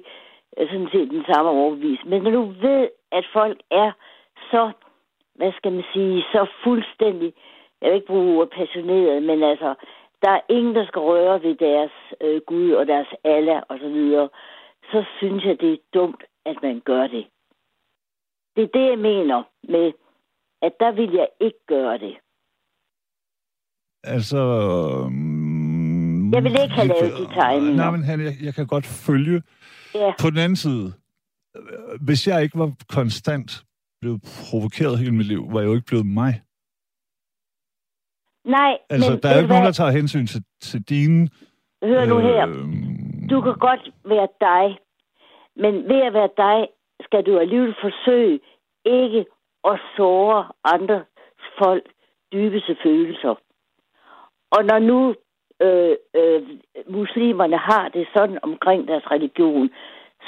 [SPEAKER 4] øh, sådan set den samme overbevis. Men når du ved, at folk er så, hvad skal man sige, så fuldstændig, jeg vil ikke bruge ordet passioneret, men altså, der er ingen, der skal røre ved deres øh, Gud og deres Allah og så videre, så synes jeg, det er dumt, at man gør det. Det er det, jeg mener med, at der vil jeg ikke gøre det.
[SPEAKER 2] Altså... Um,
[SPEAKER 4] Jeg vil ikke have lavet de tegninger.
[SPEAKER 2] Nej, men Hanne, jeg, jeg kan godt følge.
[SPEAKER 4] Ja,
[SPEAKER 2] På den anden side, hvis jeg ikke var konstant blevet provokeret hele mit liv, var jo ikke blevet mig.
[SPEAKER 4] nej,
[SPEAKER 2] Altså,
[SPEAKER 4] men
[SPEAKER 2] der er jo ikke nogen, der tager hensyn til, til dine...
[SPEAKER 4] Hør nu her.
[SPEAKER 2] øhm,
[SPEAKER 4] Du kan godt være dig, men ved at være dig, skal du alligevel forsøge ikke at såre andre folk dybeste følelser. Og når nu øh, øh, muslimerne har det sådan omkring deres religion,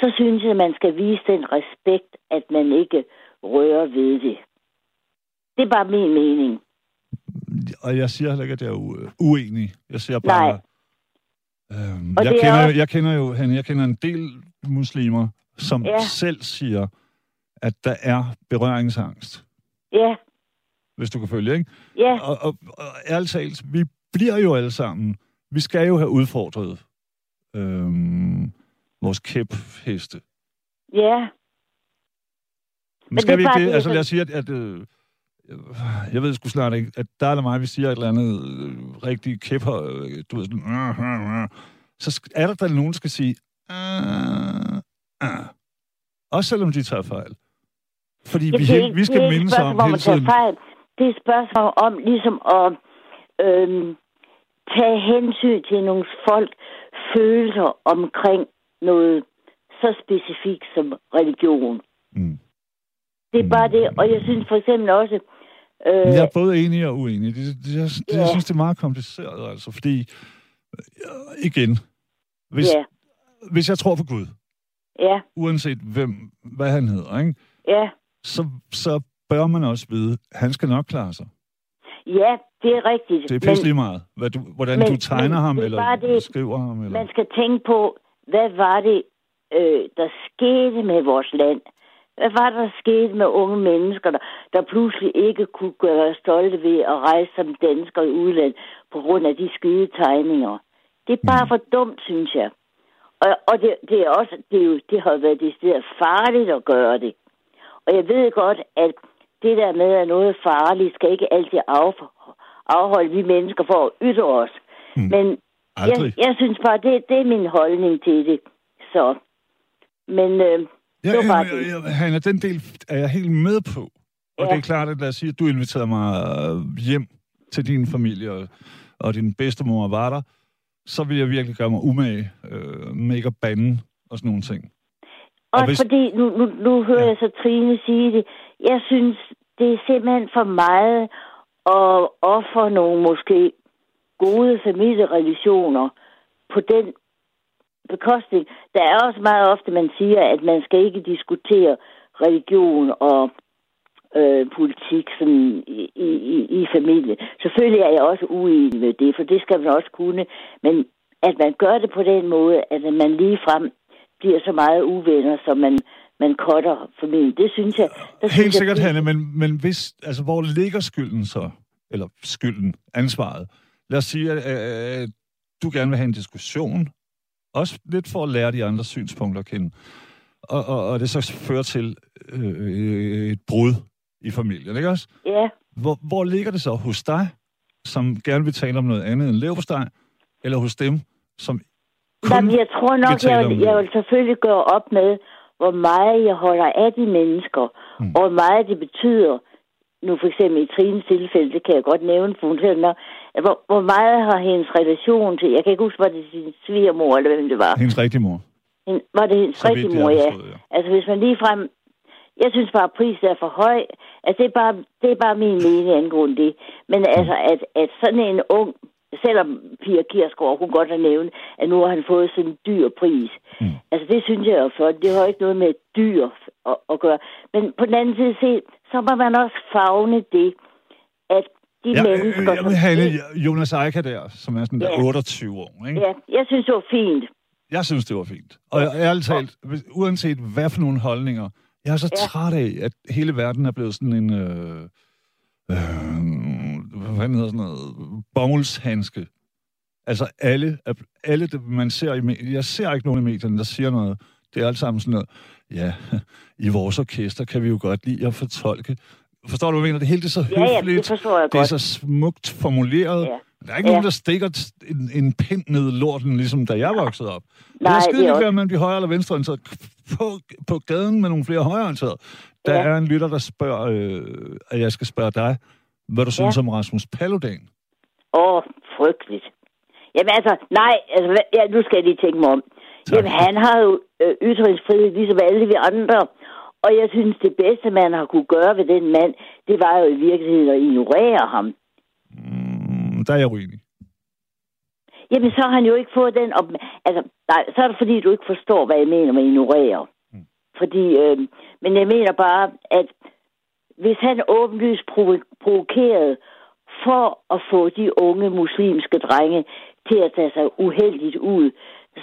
[SPEAKER 4] så synes jeg, at man skal vise den respekt, at man ikke rører ved det. Det er bare min mening.
[SPEAKER 2] Og jeg siger heller ikke, at jeg er uenig. Jeg siger bare...
[SPEAKER 4] Nej.
[SPEAKER 2] Øhm,
[SPEAKER 4] Og
[SPEAKER 2] jeg,
[SPEAKER 4] er
[SPEAKER 2] kender,
[SPEAKER 4] også-
[SPEAKER 2] jeg kender jo Hanne, jeg kender en del muslimer, som
[SPEAKER 4] Ja.
[SPEAKER 2] selv siger, at der er berøringsangst.
[SPEAKER 4] Ja,
[SPEAKER 2] Hvis du kan følge, ikke?
[SPEAKER 4] ja,
[SPEAKER 2] Og, og, og ærligt talt, vi bliver jo alle sammen... Vi skal jo have udfordret øhm, vores kæpheste.
[SPEAKER 4] ja.
[SPEAKER 2] Men, skal vi ikke det? Altså
[SPEAKER 4] jeg-
[SPEAKER 2] lad os sige, at... at øh, jeg ved sgu snart ikke, at der eller mig, vi siger et eller andet øh, rigtig kæpper, øh, du ved sådan, øh, øh, øh, så er der da nogen, der skal sige, øh, øh. også selvom de tager fejl. Fordi vi,
[SPEAKER 4] det,
[SPEAKER 2] he-
[SPEAKER 4] ikke-
[SPEAKER 2] vi skal mindes om hele tiden.
[SPEAKER 4] fejl. Det er et spørgsmål om ligesom at øhm, tage hensyn til nogle folk følelser omkring noget så specifikt som religion.
[SPEAKER 2] Mm.
[SPEAKER 4] Det er bare det, og jeg synes for eksempel også, Øh,
[SPEAKER 2] Jeg er både enig og uenig. Det, det, jeg, det,
[SPEAKER 4] Ja.
[SPEAKER 2] jeg synes, det er meget kompliceret, altså, fordi, øh, igen, hvis,
[SPEAKER 4] ja,
[SPEAKER 2] hvis jeg tror på Gud,
[SPEAKER 4] ja,
[SPEAKER 2] uanset hvem, hvad han hedder, ikke,
[SPEAKER 4] ja.
[SPEAKER 2] så, så bør man også vide, at han skal nok klare sig.
[SPEAKER 4] Ja, det er rigtigt.
[SPEAKER 2] Det er pisse lige meget, hvad du, hvordan
[SPEAKER 4] men-
[SPEAKER 2] du tegner
[SPEAKER 4] men
[SPEAKER 2] ham,
[SPEAKER 4] er
[SPEAKER 2] eller
[SPEAKER 4] det-
[SPEAKER 2] skriver ham. Eller...
[SPEAKER 4] Man skal tænke på, hvad var det, øh, der skete med vores land? Hvad var der, skete med unge mennesker, der, der pludselig ikke kunne gøre stolte ved at rejse som danskere i udlandet på grund af de skide tegninger? Det er bare
[SPEAKER 2] Mm.
[SPEAKER 4] for dumt, synes jeg. Og, og det, det, er også, det, er jo, det har været decideret farligt at gøre det. Og jeg ved godt, at det der med, at noget er farligt, skal ikke altid af, afholde vi mennesker for at ytre os.
[SPEAKER 2] Mm.
[SPEAKER 4] Men
[SPEAKER 2] Aldrig.
[SPEAKER 4] jeg, jeg synes bare, det, det er min holdning til det. Så. Men øh,
[SPEAKER 2] Ja,
[SPEAKER 4] det var bare
[SPEAKER 2] ja,
[SPEAKER 4] det.
[SPEAKER 2] ja, Hanna, den del er jeg helt med på. Og
[SPEAKER 4] Ja.
[SPEAKER 2] det er klart, at lad os sige, at du inviterede mig øh, hjem til din familie, og, og din bedstemor var der, så vil jeg virkelig gøre mig umage øh, med ikke at bande og sådan nogle ting. Og
[SPEAKER 4] også
[SPEAKER 2] hvis-
[SPEAKER 4] fordi, nu, nu, nu hører
[SPEAKER 2] Ja.
[SPEAKER 4] jeg så Trine sige det, jeg synes, det er simpelthen for meget at ofre nogle måske gode familierelationer på den bekostning. Der er også meget ofte, man siger, at man skal ikke diskutere religion og øh, politik sådan, i, i, i familie. Selvfølgelig er jeg også uenig med det, for det skal man også kunne. Men at man gør det på den måde, at man lige frem bliver så meget uvenner, som man, man cutter familien. Det synes jeg... Der synes
[SPEAKER 2] Helt
[SPEAKER 4] jeg,
[SPEAKER 2] sikkert,
[SPEAKER 4] det-
[SPEAKER 2] Hanne, men, men hvis, altså, hvor ligger skylden så? Eller skylden, ansvaret. Lad os sige, at øh, du gerne vil have en diskussion, også lidt for at lære de andre synspunkter at kende, og, og, og det så fører til øh, et brud i familien, ikke også?
[SPEAKER 4] Ja,
[SPEAKER 2] Hvor, hvor ligger det så? Hos dig, som gerne vil tale om noget andet end leverpostej, eller hos dem, som kun...
[SPEAKER 4] Jamen, jeg tror
[SPEAKER 2] vil
[SPEAKER 4] nok,
[SPEAKER 2] tale
[SPEAKER 4] jeg vil, jeg vil selvfølgelig gøre op med, hvor meget jeg holder af de mennesker,
[SPEAKER 2] Mm.
[SPEAKER 4] og hvor meget det betyder. Nu for eksempel i Trines tilfælde, det kan jeg godt nævne, for hun selv hvor, hvor meget har hendes relation til, jeg kan ikke huske, var det sin svigermor, eller hvem det var.
[SPEAKER 2] Hendes rigtige mor.
[SPEAKER 4] Hen, var det hendes rigtige mor,
[SPEAKER 2] har
[SPEAKER 4] ja.
[SPEAKER 2] ja.
[SPEAKER 4] Altså hvis man lige frem... Jeg synes bare, at prisen er for høj. Altså det er bare, det er bare min mening angående det. Men altså, at, at sådan en ung... Selvom Pia Kiersgaard kunne godt have nævnt, at nu har han fået sådan en dyr pris.
[SPEAKER 2] Mm.
[SPEAKER 4] Altså det synes jeg er flot. Det har jo ikke noget med dyr at, at gøre. Men på den anden side set, så må man også fagne det, at de
[SPEAKER 2] Ja,
[SPEAKER 4] mennesker...
[SPEAKER 2] øh, jeg Hanne, Jonas Eicher der, som er sådan der
[SPEAKER 4] Ja.
[SPEAKER 2] 28 år, ikke?
[SPEAKER 4] Ja, jeg synes, det var fint.
[SPEAKER 2] Jeg synes, det var fint. Og jeg, ærligt talt, uanset hvad for nogle holdninger, jeg er så
[SPEAKER 4] Ja.
[SPEAKER 2] træt af, at hele verden er blevet sådan en... Øh, øh, hvad hedder sådan noget? Bommelshandske. Altså alle, alle det, man ser i medierne, jeg ser ikke nogen i medierne, der siger noget. Det er alt sammen sådan noget, ja, i vores orkester kan vi jo godt lide at fortolke. Forstår du, hvad jeg mener? Det hele det er så
[SPEAKER 4] Ja, ja,
[SPEAKER 2] høfligt.
[SPEAKER 4] det forstår jeg
[SPEAKER 2] det er
[SPEAKER 4] godt.
[SPEAKER 2] så smukt formuleret.
[SPEAKER 4] Ja.
[SPEAKER 2] Der er ikke
[SPEAKER 4] Ja.
[SPEAKER 2] nogen, der stikker en, en pind ned i lorten, ligesom da jeg voksede op.
[SPEAKER 4] Nej,
[SPEAKER 2] er skide
[SPEAKER 4] det er også-
[SPEAKER 2] med, om de er højre eller venstreorienterede. På, på gaden med nogle flere højreorienterede. Der
[SPEAKER 4] Ja.
[SPEAKER 2] er en lytter, der spørger, øh, at jeg skal spørge dig, hvad du synes om Rasmus Paludan.
[SPEAKER 4] Åh, oh, frygteligt. Jamen altså, nej, altså, ja, nu skal jeg lige tænke mig om.
[SPEAKER 2] Tak.
[SPEAKER 4] Jamen, han har jo øh, ytringsfrihed, ligesom alle vi andre. Og jeg synes, det bedste, man har kunne gøre ved den mand, det var jo i virkeligheden at ignorere ham.
[SPEAKER 2] Mm, der er jeg uenig.
[SPEAKER 4] Jamen, så har han jo ikke fået den op... Altså, nej, så er det fordi, du ikke forstår, hvad jeg mener med ignorere.
[SPEAKER 2] Mm.
[SPEAKER 4] Fordi, øh, men jeg mener bare, at hvis han åbenlyst provo- provokerede for at få de unge muslimske drenge til at tage sig uheldigt ud,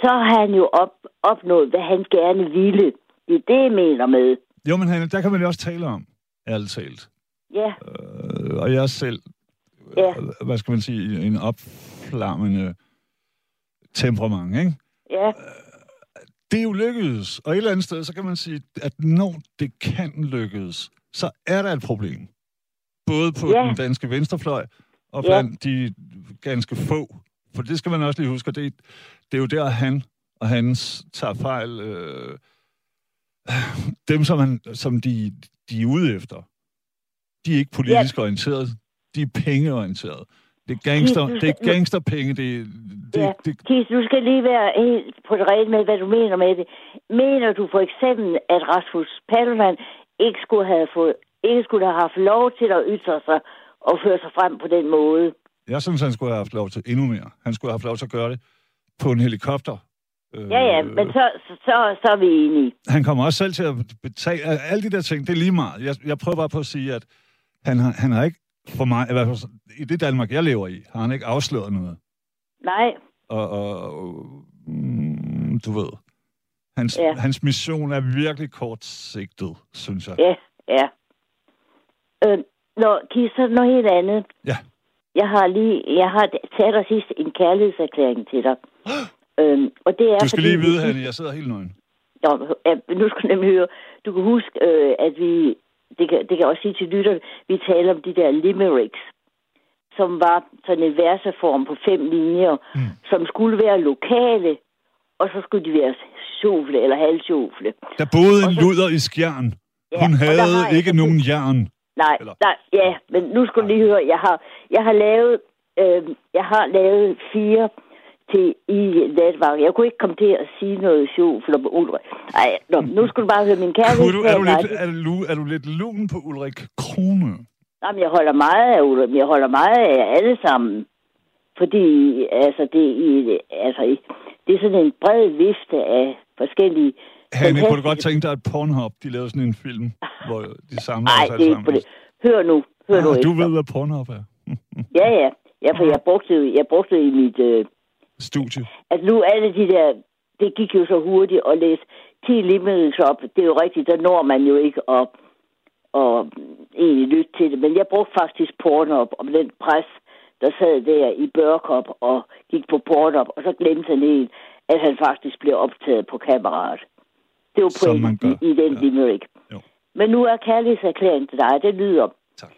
[SPEAKER 4] så har han jo op, opnået, hvad han gerne ville. Det er det, jeg mener med.
[SPEAKER 2] Jo, men Hanne, der kan man jo også tale om, ærligt talt.
[SPEAKER 4] Ja,
[SPEAKER 2] Øh, og jeg selv,
[SPEAKER 4] Ja.
[SPEAKER 2] øh, hvad skal man sige, en opflammende temperament, ikke?
[SPEAKER 4] ja,
[SPEAKER 2] det er jo lykkedes. Og et eller andet sted, så kan man sige, at når det kan lykkes, så er der et problem. Både på
[SPEAKER 4] Ja.
[SPEAKER 2] den danske venstrefløj og
[SPEAKER 4] Ja.
[SPEAKER 2] blandt de ganske få. For det skal man også lige huske, det, det er jo der, han og hans tager fejl. Øh, dem, som, han, som de, de er ude efter, de er ikke politisk ja. orienteret. De er pengeorienteret. Det er, gangster, det er gangsterpenge. Det, det,
[SPEAKER 4] ja.
[SPEAKER 2] det,
[SPEAKER 4] Kis, du skal lige være helt på det rene med, hvad du mener med det. Mener du for eksempel, at Rasmus Paludan ikke skulle have fået ikke skulle have haft lov til at ytre sig og føre sig frem på den måde.
[SPEAKER 2] Jeg synes, han skulle have haft lov til endnu mere. Han skulle have haft lov til at gøre det på en helikopter. Øh,
[SPEAKER 4] Ja, ja, men så, så, så, er vi enige.
[SPEAKER 2] Han kommer også selv til at betale... Alle de der ting, det er lige meget. Jeg, jeg prøver bare på at sige, at han har, han har ikke, for mig, i hvert fald i det Danmark, jeg lever i, har han ikke afsløret noget.
[SPEAKER 4] Nej,
[SPEAKER 2] Og, og, mm, du ved, hans,
[SPEAKER 4] Ja.
[SPEAKER 2] hans mission er virkelig kortsigtet, synes jeg.
[SPEAKER 4] ja, ja. Øh, nå, Kis, så er der noget helt andet.
[SPEAKER 2] Ja.
[SPEAKER 4] Jeg har lige, jeg har taget dig sidst en kærlighedserklæring til dig. Øhm, og det er
[SPEAKER 2] Du skal
[SPEAKER 4] fordi,
[SPEAKER 2] lige vide,
[SPEAKER 4] vi-
[SPEAKER 2] Hanne, jeg sidder helt nøgen.
[SPEAKER 4] Nå, ja, nu skal du nemlig høre. Du kan huske, øh, at vi... Det kan, det kan jeg også sige til lytterne. Vi taler om de der limericks, som var sådan en verseform på fem linjer, mm. som skulle være lokale, og så skulle de være sjofle eller halvsjofle.
[SPEAKER 2] Der boede en
[SPEAKER 4] så-
[SPEAKER 2] luder i skjern.
[SPEAKER 4] Ja,
[SPEAKER 2] Hun havde
[SPEAKER 4] jeg
[SPEAKER 2] ikke nogen jern.
[SPEAKER 4] Nej,
[SPEAKER 2] Eller-
[SPEAKER 4] nej, ja, men nu skal du lige høre. Jeg har, jeg har lavet, øh, jeg har lavet fire til i netværk. Jeg kunne ikke komme til at sige noget sjovt om Ulrik. Nej, nå, nu skal du bare høre min kærlighed.
[SPEAKER 2] Du, er, du lidt, er, du, er du lidt lun på Ulrik Krone?
[SPEAKER 4] Jamen, jeg holder meget af Ulrik, men jeg holder meget af jer alle sammen. Fordi, altså, det, er altså, det er sådan en bred vifte af forskellige...
[SPEAKER 2] Hanne, kunne du godt tænke dig, at Pornhub, de lavede sådan en film, hvor de samler
[SPEAKER 4] Nej,
[SPEAKER 2] os
[SPEAKER 4] det
[SPEAKER 2] alle
[SPEAKER 4] er ikke på det. Hør nu, hør nu
[SPEAKER 2] Ah, du
[SPEAKER 4] efter.
[SPEAKER 2] ved, hvad Pornhub er.
[SPEAKER 4] Ja, ja. Ja, for jeg brugte, det- jeg brugte det i mit... Øh,
[SPEAKER 2] Studie.
[SPEAKER 4] at nu alle de der, det gik jo så hurtigt at læse 10 limits op. Det er jo rigtigt, der når man jo ikke at, at egentlig lytte til det. Men jeg brugte faktisk Pornhub om den pres, der sad der i Børkop og gik på Pornhub, og så glemte han helt, at han faktisk blev optaget på kameraet. Det var pointen i, i den
[SPEAKER 2] ja.
[SPEAKER 4] limerick.
[SPEAKER 2] Jo.
[SPEAKER 4] Men nu er kærlighedserklæringen til dig, det lyder.
[SPEAKER 2] Tak.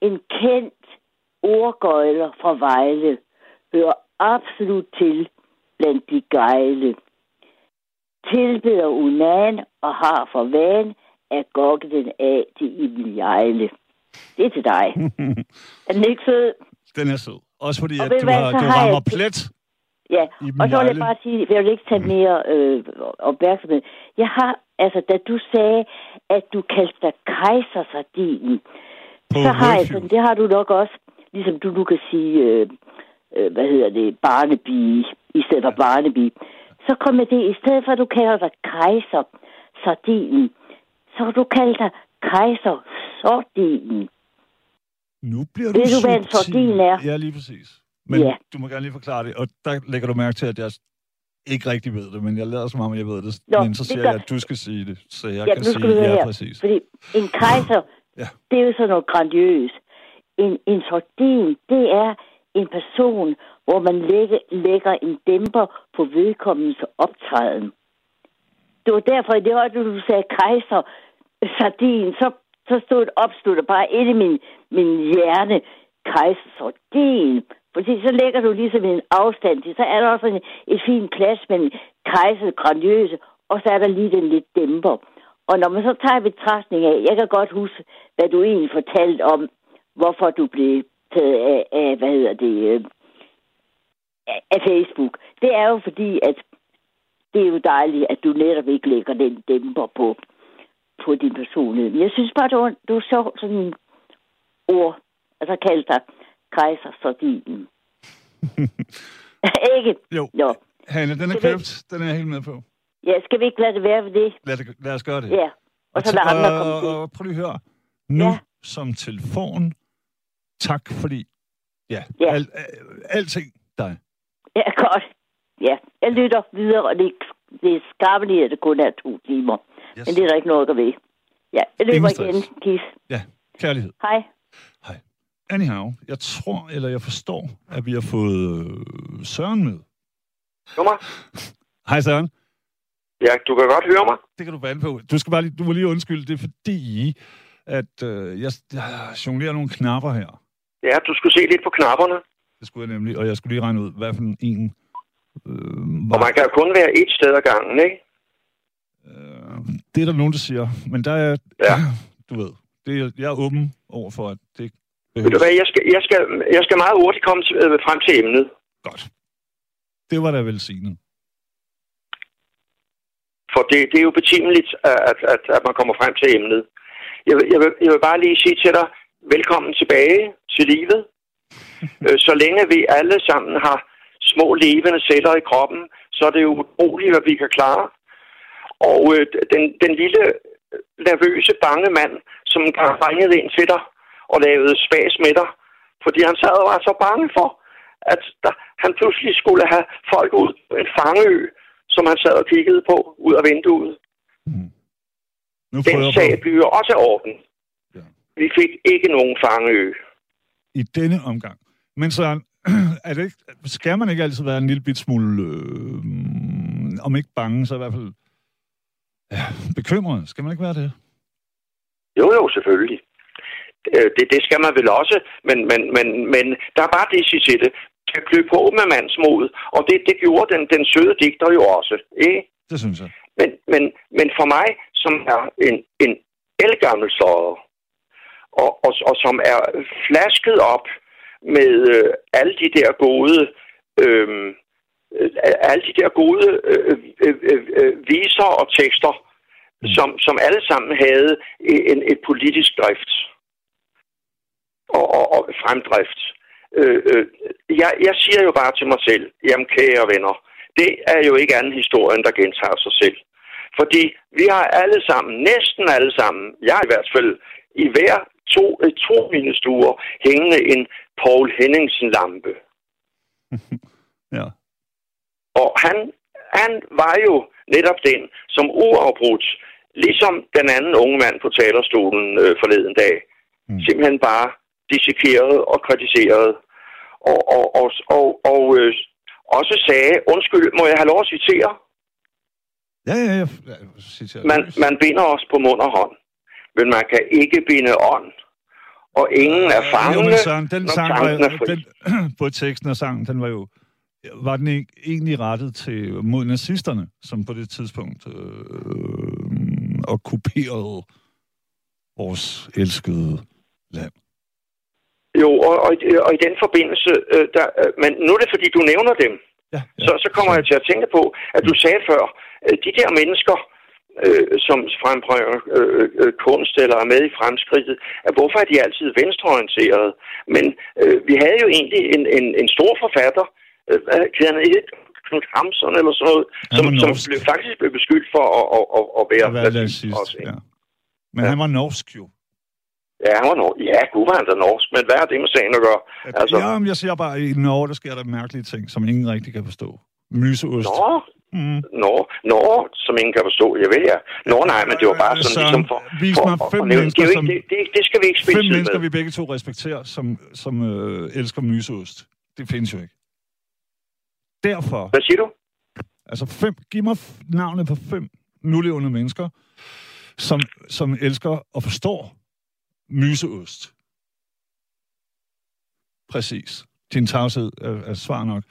[SPEAKER 4] En kendt ordgøjler fra Vejle hører absolut til blandt de gejle. Tilbeder unan og har for van at gokke den af til Emil Jejle. Det er til dig. er den ikke sød?
[SPEAKER 2] Den er sød. Også fordi,
[SPEAKER 4] Og
[SPEAKER 2] at du,
[SPEAKER 4] hvad,
[SPEAKER 2] har, du rammer
[SPEAKER 4] jeg-
[SPEAKER 2] plet.
[SPEAKER 4] Ja,
[SPEAKER 2] Iben
[SPEAKER 4] og så vil jeg bare sige, jeg vil ikke tage mere øh, opmærksomhed. Jeg har, altså, da du sagde, at du kaldte dig kejsersardinen, så har jeg sådan, det har du nok også, ligesom du nu kan sige, øh, øh, hvad hedder det, barnebige, i stedet for barnebige. Så kom jeg det, i stedet for at du kalder dig kejser sardinen, så kan du kalde dig kejser sordinen.
[SPEAKER 2] Nu bliver du
[SPEAKER 4] Ved du, hvad en sordin er?
[SPEAKER 2] Ja, lige præcis. Men
[SPEAKER 4] Ja.
[SPEAKER 2] du må gerne lige forklare det. Og der lægger du mærke til, at jeg ikke rigtig ved det, men jeg lader som om, jeg ved det.
[SPEAKER 4] Nå,
[SPEAKER 2] men så
[SPEAKER 4] det
[SPEAKER 2] siger jeg, at du skal sige det, så jeg
[SPEAKER 4] Ja,
[SPEAKER 2] kan sige,
[SPEAKER 4] høre
[SPEAKER 2] ja,
[SPEAKER 4] her.
[SPEAKER 2] præcis.
[SPEAKER 4] Fordi en kejser,
[SPEAKER 2] Ja.
[SPEAKER 4] det er jo sådan noget grandiøst. En, en sordin, det er en person, hvor man lægge, lægger en dæmper på vedkommens optræden. Det var derfor, i det øjeblik, du sagde kejser, sardin, så, så stod det opstod bare ind i min, min hjerne, kejser, sardin. Fordi så lægger du ligesom en afstand til, så er der også en, et fint plads mellem kejser, grandiøse, og så er der lige den lidt dæmper. Og når man så tager betragtning af, jeg kan godt huske, hvad du egentlig fortalte om, hvorfor du blev taget af, af hvad hedder det, øh, af- Facebook. Det er jo fordi, at det er jo dejligt, at du netop ikke lægger den dæmper på, på din personlighed. Men jeg synes bare, det var sjovt sådan ord, altså kaldte dig kejser sardinen. ikke?
[SPEAKER 2] Jo,
[SPEAKER 4] Nå.
[SPEAKER 2] Hanne, den er
[SPEAKER 4] Skal vi-
[SPEAKER 2] købt. Den er jeg helt med på.
[SPEAKER 4] Ja, skal vi ikke lade det være ved det?
[SPEAKER 2] Lad, det, lad os gøre det.
[SPEAKER 4] Ja. Og så lad andre komme til.
[SPEAKER 2] og, og prøv lige at høre. Nu
[SPEAKER 4] Ja.
[SPEAKER 2] som telefon. Tak fordi... Ja,
[SPEAKER 4] Ja.
[SPEAKER 2] Al, al, alting dig.
[SPEAKER 4] Ja, godt. Ja, jeg lytter videre, og det, det er skarpeligt, at det kun er to timer.
[SPEAKER 2] Yes.
[SPEAKER 4] Men det er der ikke noget at ved. Ja, jeg løber igen. Kis.
[SPEAKER 2] Ja, kærlighed.
[SPEAKER 4] Hej.
[SPEAKER 2] Hej. Anyhow, jeg tror, eller jeg forstår, at vi har fået øh, Søren med.
[SPEAKER 5] Nummer?
[SPEAKER 2] Hej Søren.
[SPEAKER 5] Ja, du kan godt høre mig.
[SPEAKER 2] Det kan du bande på. Du, skal bare lige, du må lige undskylde, det er fordi, at øh, jeg, jeg jonglerer nogle knapper her.
[SPEAKER 5] Ja, du skulle se lidt på knapperne.
[SPEAKER 2] Det skulle jeg nemlig, og jeg skulle lige regne ud, hvad for en øh,
[SPEAKER 5] Og
[SPEAKER 2] var,
[SPEAKER 5] man kan jo kun være et sted ad gangen, ikke?
[SPEAKER 2] øh, Det er der nogen, der siger, men der er,
[SPEAKER 5] Ja.
[SPEAKER 2] du ved, det er, jeg er åben over for, at det
[SPEAKER 5] Ved du hvad, jeg skal, jeg skal, jeg skal meget hurtigt komme til, øh, frem til emnet.
[SPEAKER 2] Godt. Det var da velsignet.
[SPEAKER 5] For det, det er jo betimeligt, at, at, at man kommer frem til emnet. jeg, vil- jeg, vil, jeg vil bare lige sige til dig, velkommen tilbage til livet. Øh, Så længe vi alle sammen har små levende celler i kroppen, så er det jo utroligt, hvad vi kan klare. Og øh, den, den lille øh, nervøse, bange mand, som har ringet ind til dig og lavet spas med dig, fordi han sad og var så bange for, at der, han pludselig skulle have folk ud på en fangeø, som han sad og kiggede på ud af vinduet.
[SPEAKER 2] Nu
[SPEAKER 5] Den sag jo også orden. Vi fik ikke nogen fangeø.
[SPEAKER 2] i denne omgang. Men så er det ikke, skal man ikke altid være en lille bit smule, øh, om ikke bange, så i hvert fald ja, bekymret. Skal man ikke være det?
[SPEAKER 5] Jo, jo, selvfølgelig. Øh, Det, det skal man vel også, men, men, men, men der er bare det, siger til det. Kan klø på med mandsmod, og det, det gjorde den, den søde digter jo også. Ikke?
[SPEAKER 2] Det synes jeg.
[SPEAKER 5] Men, men, men for mig, som er en, en elgammel sløjer, og, og, og som er flasket op med øh, alle de der gode, øh, øh, alle de der gode øh, øh, øh, øh, viser og tekster, mm. som, som alle sammen havde en, et politisk drift og, og, og fremdrift. Øh, øh, jeg, jeg siger jo bare til mig selv, jamen kære venner, det er jo ikke anden historien, der gentager sig selv. Fordi vi har alle sammen, næsten alle sammen, jeg i hvert fald, i hver to, øh, to mine stuer, hængende en Paul Henningsen-lampe.
[SPEAKER 2] Ja.
[SPEAKER 5] Og han, han var jo netop den, som uafbrudt, ligesom den anden unge mand på talerstolen øh, forleden dag,
[SPEAKER 2] Mm.
[SPEAKER 5] simpelthen bare dissekerede og kritiserede. Og, og, og, og, og øh, også sagde, undskyld, må jeg have lov at citere?
[SPEAKER 2] Ja, ja, ja.
[SPEAKER 5] Man, man binder os på mund og hånd, men man kan ikke binde ånd. Og ingen er
[SPEAKER 2] Jo,
[SPEAKER 5] fangende,
[SPEAKER 2] men Søren, den
[SPEAKER 5] når
[SPEAKER 2] sang
[SPEAKER 5] tanken er
[SPEAKER 2] var,
[SPEAKER 5] fri.
[SPEAKER 2] den, både teksten og sangen, den var jo var den ikke egentlig rettet til mod nazisterne, som på det tidspunkt øh, okkuperede vores elskede land.
[SPEAKER 5] Jo, og, og, og i den forbindelse, øh, der, øh, men nu er det fordi, du nævner dem,
[SPEAKER 2] Ja, ja.
[SPEAKER 5] så, så kommer jeg til at tænke på, at du sagde før, øh, de der mennesker, øh, som frembringer øh, øh, kunst eller er med i fremskridtet, at hvorfor er de altid venstreorienterede? Men øh, vi havde jo egentlig en, en, en stor forfatter, øh, han ikke? Knud Hamsun eller sådan noget,
[SPEAKER 2] Han
[SPEAKER 5] som, som blev, faktisk blev beskyldt for at, at, at, at være,
[SPEAKER 2] At være
[SPEAKER 5] nazist også,
[SPEAKER 2] ja. Men
[SPEAKER 5] Ja.
[SPEAKER 2] han var norsk jo.
[SPEAKER 5] Ja, han var norsk. Ja, gud var han da norsk, men hvad har det med sagen at gøre?
[SPEAKER 2] Altså,
[SPEAKER 5] Altså-
[SPEAKER 2] ja, men jeg siger bare, at i Norge, der sker der mærkelige ting, som ingen rigtig kan forstå. Myseost.
[SPEAKER 5] Nå,
[SPEAKER 2] Mm.
[SPEAKER 5] Nå, nå, som ingen kan forstå. Jeg ved ja. Nå, nej, men det var bare sådan
[SPEAKER 2] Søren,
[SPEAKER 5] ligesom for...
[SPEAKER 2] vis
[SPEAKER 5] for,
[SPEAKER 2] mig
[SPEAKER 5] for-
[SPEAKER 2] fem
[SPEAKER 5] for- det, er
[SPEAKER 2] mennesker,
[SPEAKER 5] ikke-
[SPEAKER 2] som-
[SPEAKER 5] det, det, det, skal vi ikke spille
[SPEAKER 2] Fem mennesker,
[SPEAKER 5] med.
[SPEAKER 2] vi begge to respekterer, som, som øh, elsker myseost. Det findes jo ikke. Derfor,
[SPEAKER 5] Hvad siger du?
[SPEAKER 2] altså fem, giv mig navnet på fem nulevende mennesker, som, som elsker og forstår myseost. Præcis. Din tavshed er, er svar nok.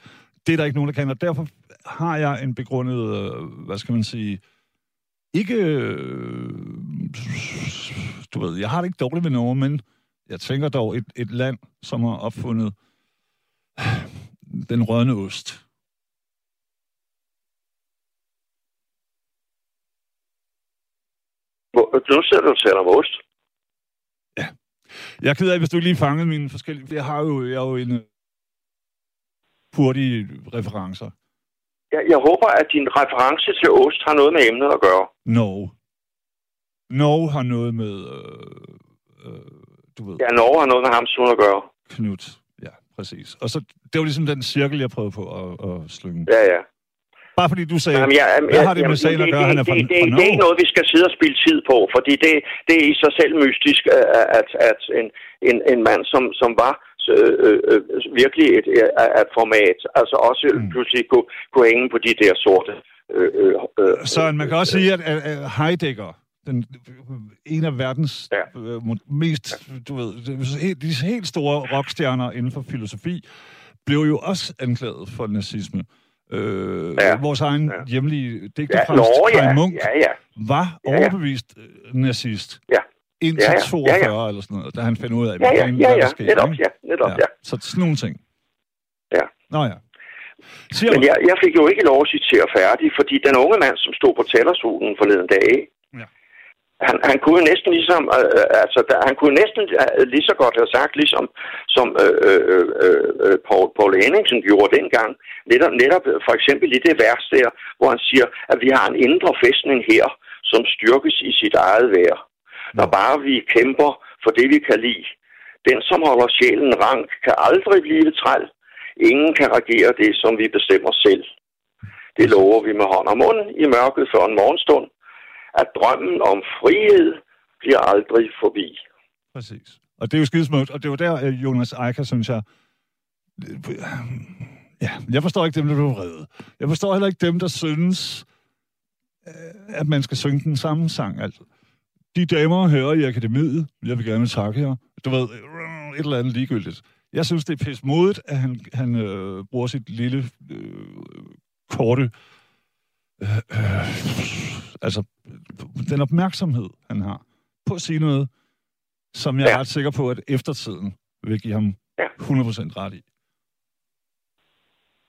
[SPEAKER 2] Det er der ikke nogen, der kan, og derfor har jeg en begrundet, øh, hvad skal man sige, ikke, øh, du ved, jeg har det ikke dårligt med nogen, men jeg tænker dog et, et land, som har opfundet den rødne ost.
[SPEAKER 5] Nu sidder du og taler om ost.
[SPEAKER 2] Jeg er ked af, hvis du lige fangede mine forskellige... Jeg har jo, jeg har jo en øh, hurtige referencer.
[SPEAKER 5] Jeg, jeg håber, at din reference til ost har noget med emnet at gøre.
[SPEAKER 2] Norge. Norge har noget med, øh, øh, du ved,
[SPEAKER 5] Ja, Norge har noget med Hamsun at gøre.
[SPEAKER 2] Knut. Ja, præcis. Og så, det var ligesom den cirkel, jeg prøvede på at, at slynge.
[SPEAKER 5] Ja, ja.
[SPEAKER 2] Bare fordi du sagde,
[SPEAKER 5] Jamen, jeg,
[SPEAKER 2] hvad har det med sagen at gøre, han er fra,
[SPEAKER 5] det, det,
[SPEAKER 2] fra
[SPEAKER 5] det, det er ikke noget, vi skal sidde og spille tid på, fordi det, det er i sig selv mystisk, at, at en, en, en mand, som, som var øh, øh, virkelig et, øh, et format, altså også
[SPEAKER 2] Mm.
[SPEAKER 5] pludselig kunne, kunne hænge på de der sorte... Øh, øh, øh,
[SPEAKER 2] Så man kan også sige, at, at, Heidegger, den, en af verdens
[SPEAKER 5] Ja.
[SPEAKER 2] øh, mest, du ved, de helt store rockstjerner inden for filosofi, blev jo også anklaget for nazisme. Øh,
[SPEAKER 5] Ja.
[SPEAKER 2] Vores egen
[SPEAKER 5] Ja.
[SPEAKER 2] hjemlige
[SPEAKER 5] ja,
[SPEAKER 2] digterpræst,
[SPEAKER 5] nå,
[SPEAKER 2] Kai
[SPEAKER 5] ja,
[SPEAKER 2] Munk,
[SPEAKER 5] ja, ja.
[SPEAKER 2] var
[SPEAKER 5] Ja, ja.
[SPEAKER 2] overbevist øh, nazist.
[SPEAKER 5] Ja.
[SPEAKER 2] Indtil
[SPEAKER 5] Ja, ja.
[SPEAKER 2] 42
[SPEAKER 5] Ja, ja.
[SPEAKER 2] eller sådan noget, da han fandt ud af,
[SPEAKER 5] Ja,
[SPEAKER 2] hvad
[SPEAKER 5] ja, ja,
[SPEAKER 2] var
[SPEAKER 5] ja,
[SPEAKER 2] der skete.
[SPEAKER 5] netop, ja, netop, ja.
[SPEAKER 2] Så sådan nogle ting.
[SPEAKER 5] Ja.
[SPEAKER 2] Nå ja. Siger
[SPEAKER 5] Men jeg, jeg fik jo ikke lov at citere færdig, fordi den unge mand, som stod på talerstolen forleden dag,
[SPEAKER 2] Ja.
[SPEAKER 5] han, han kunne næsten ligesom, øh, altså, der, han kunne næsten øh, lige så godt have sagt, ligesom som øh, øh, øh, øh Paul, Paul Henningsen gjorde dengang, netop, netop for eksempel i det vers der, hvor han siger, at vi har en indre fæstning her, som styrkes i sit eget vær. Når bare vi kæmper for det, vi kan lide. Den, som holder sjælen rank, kan aldrig blive træl. Ingen kan regere det, som vi bestemmer selv. Det lover vi med hånd og mund i mørket før en morgenstund at drømmen om frihed bliver aldrig forbi.
[SPEAKER 2] Præcis. Og det er jo skidesmukt, og det var der, øh, Jonas Eika, synes jeg, øh, ja, jeg forstår ikke dem, der bliver vrede. Jeg forstår heller ikke dem, der synes, øh, at man skal synge den samme sang. Altså, de damer hører i akademiet, jeg vil gerne takke jer. Du ved, et eller andet ligegyldigt. Jeg synes, det er pisse modigt, at han, han øh, bruger sit lille, øh, korte øh, øh, altså, den opmærksomhed, han har på at sige noget, som jeg ja. er ret sikker på, at eftertiden vil give ham ja. 100% ret i.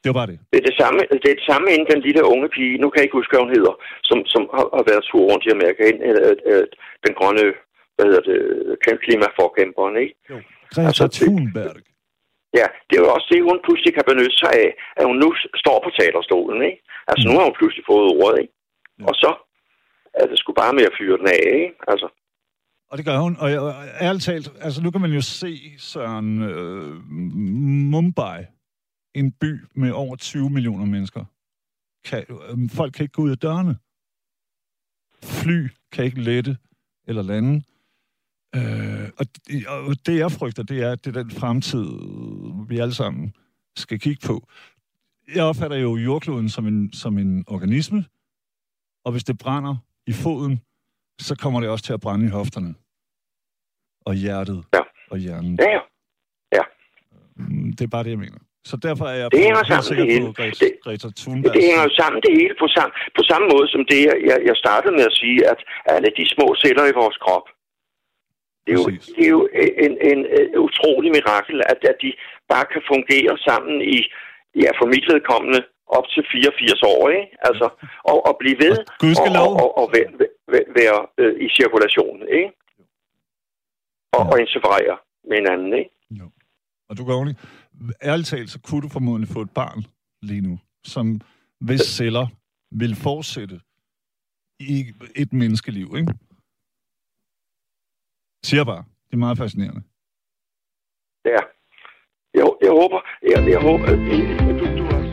[SPEAKER 2] Det var bare det.
[SPEAKER 5] Det er det samme, det er det samme inden den lille unge pige, nu kan jeg ikke huske, hvad hun hedder, som, som har, har været tur rundt i Amerika, øh, øh, den grønne, hvad hedder det, klimaforkæmperen, ikke?
[SPEAKER 2] Jo, Greta altså, Thunberg.
[SPEAKER 5] Ja, det er jo også det, hun pludselig kan benytte sig af, at hun nu står på talerstolen, ikke? Altså, mm. nu har hun pludselig fået ordet, ikke? Ja. Og så er det sgu bare med at fyre den af, ikke? Altså.
[SPEAKER 2] Og det gør hun. Og, og ærligt talt, altså nu kan man jo se Søren øh, Mumbai, en by med over 20 millioner mennesker. Kan, øh, folk kan ikke gå ud af dørene. Fly kan ikke lette eller lande. Øh, og, og det, jeg frygter, det er, at det er den fremtid, vi alle sammen skal kigge på. Jeg opfatter jo jordkloden som en, som en organisme, og hvis det brænder i foden, så kommer det også til at brænde i hofterne. Og hjertet.
[SPEAKER 5] Ja.
[SPEAKER 2] Og hjernen.
[SPEAKER 5] Ja, ja.
[SPEAKER 2] Mm, det er bare det, jeg mener. Så derfor er jeg
[SPEAKER 5] det hænger sammen det hele.
[SPEAKER 2] på Greta, det, Greta Thunberg.
[SPEAKER 5] Det hænger jo sammen det hele på, sam, på samme måde som det, jeg, jeg startede med at sige, at alle de små celler i vores krop, det er jo, det er jo en, en, en, utrolig mirakel, at, at de bare kan fungere sammen i, ja, for mit vedkommende, op til 84 år, ikke? Altså, og, og blive ved og, og, og, og være, være, øh, i cirkulation, ikke? Og, ja. og interferere med hinanden, ikke? Jo.
[SPEAKER 2] Og du, Gavni, ærligt talt, så kunne du formodentlig få et barn lige nu, som hvis celler vil fortsætte i et menneskeliv, ikke? Siger bare. Det er meget fascinerende.
[SPEAKER 5] Ja. Jeg, jeg håber, jeg, jeg håber, at du, du har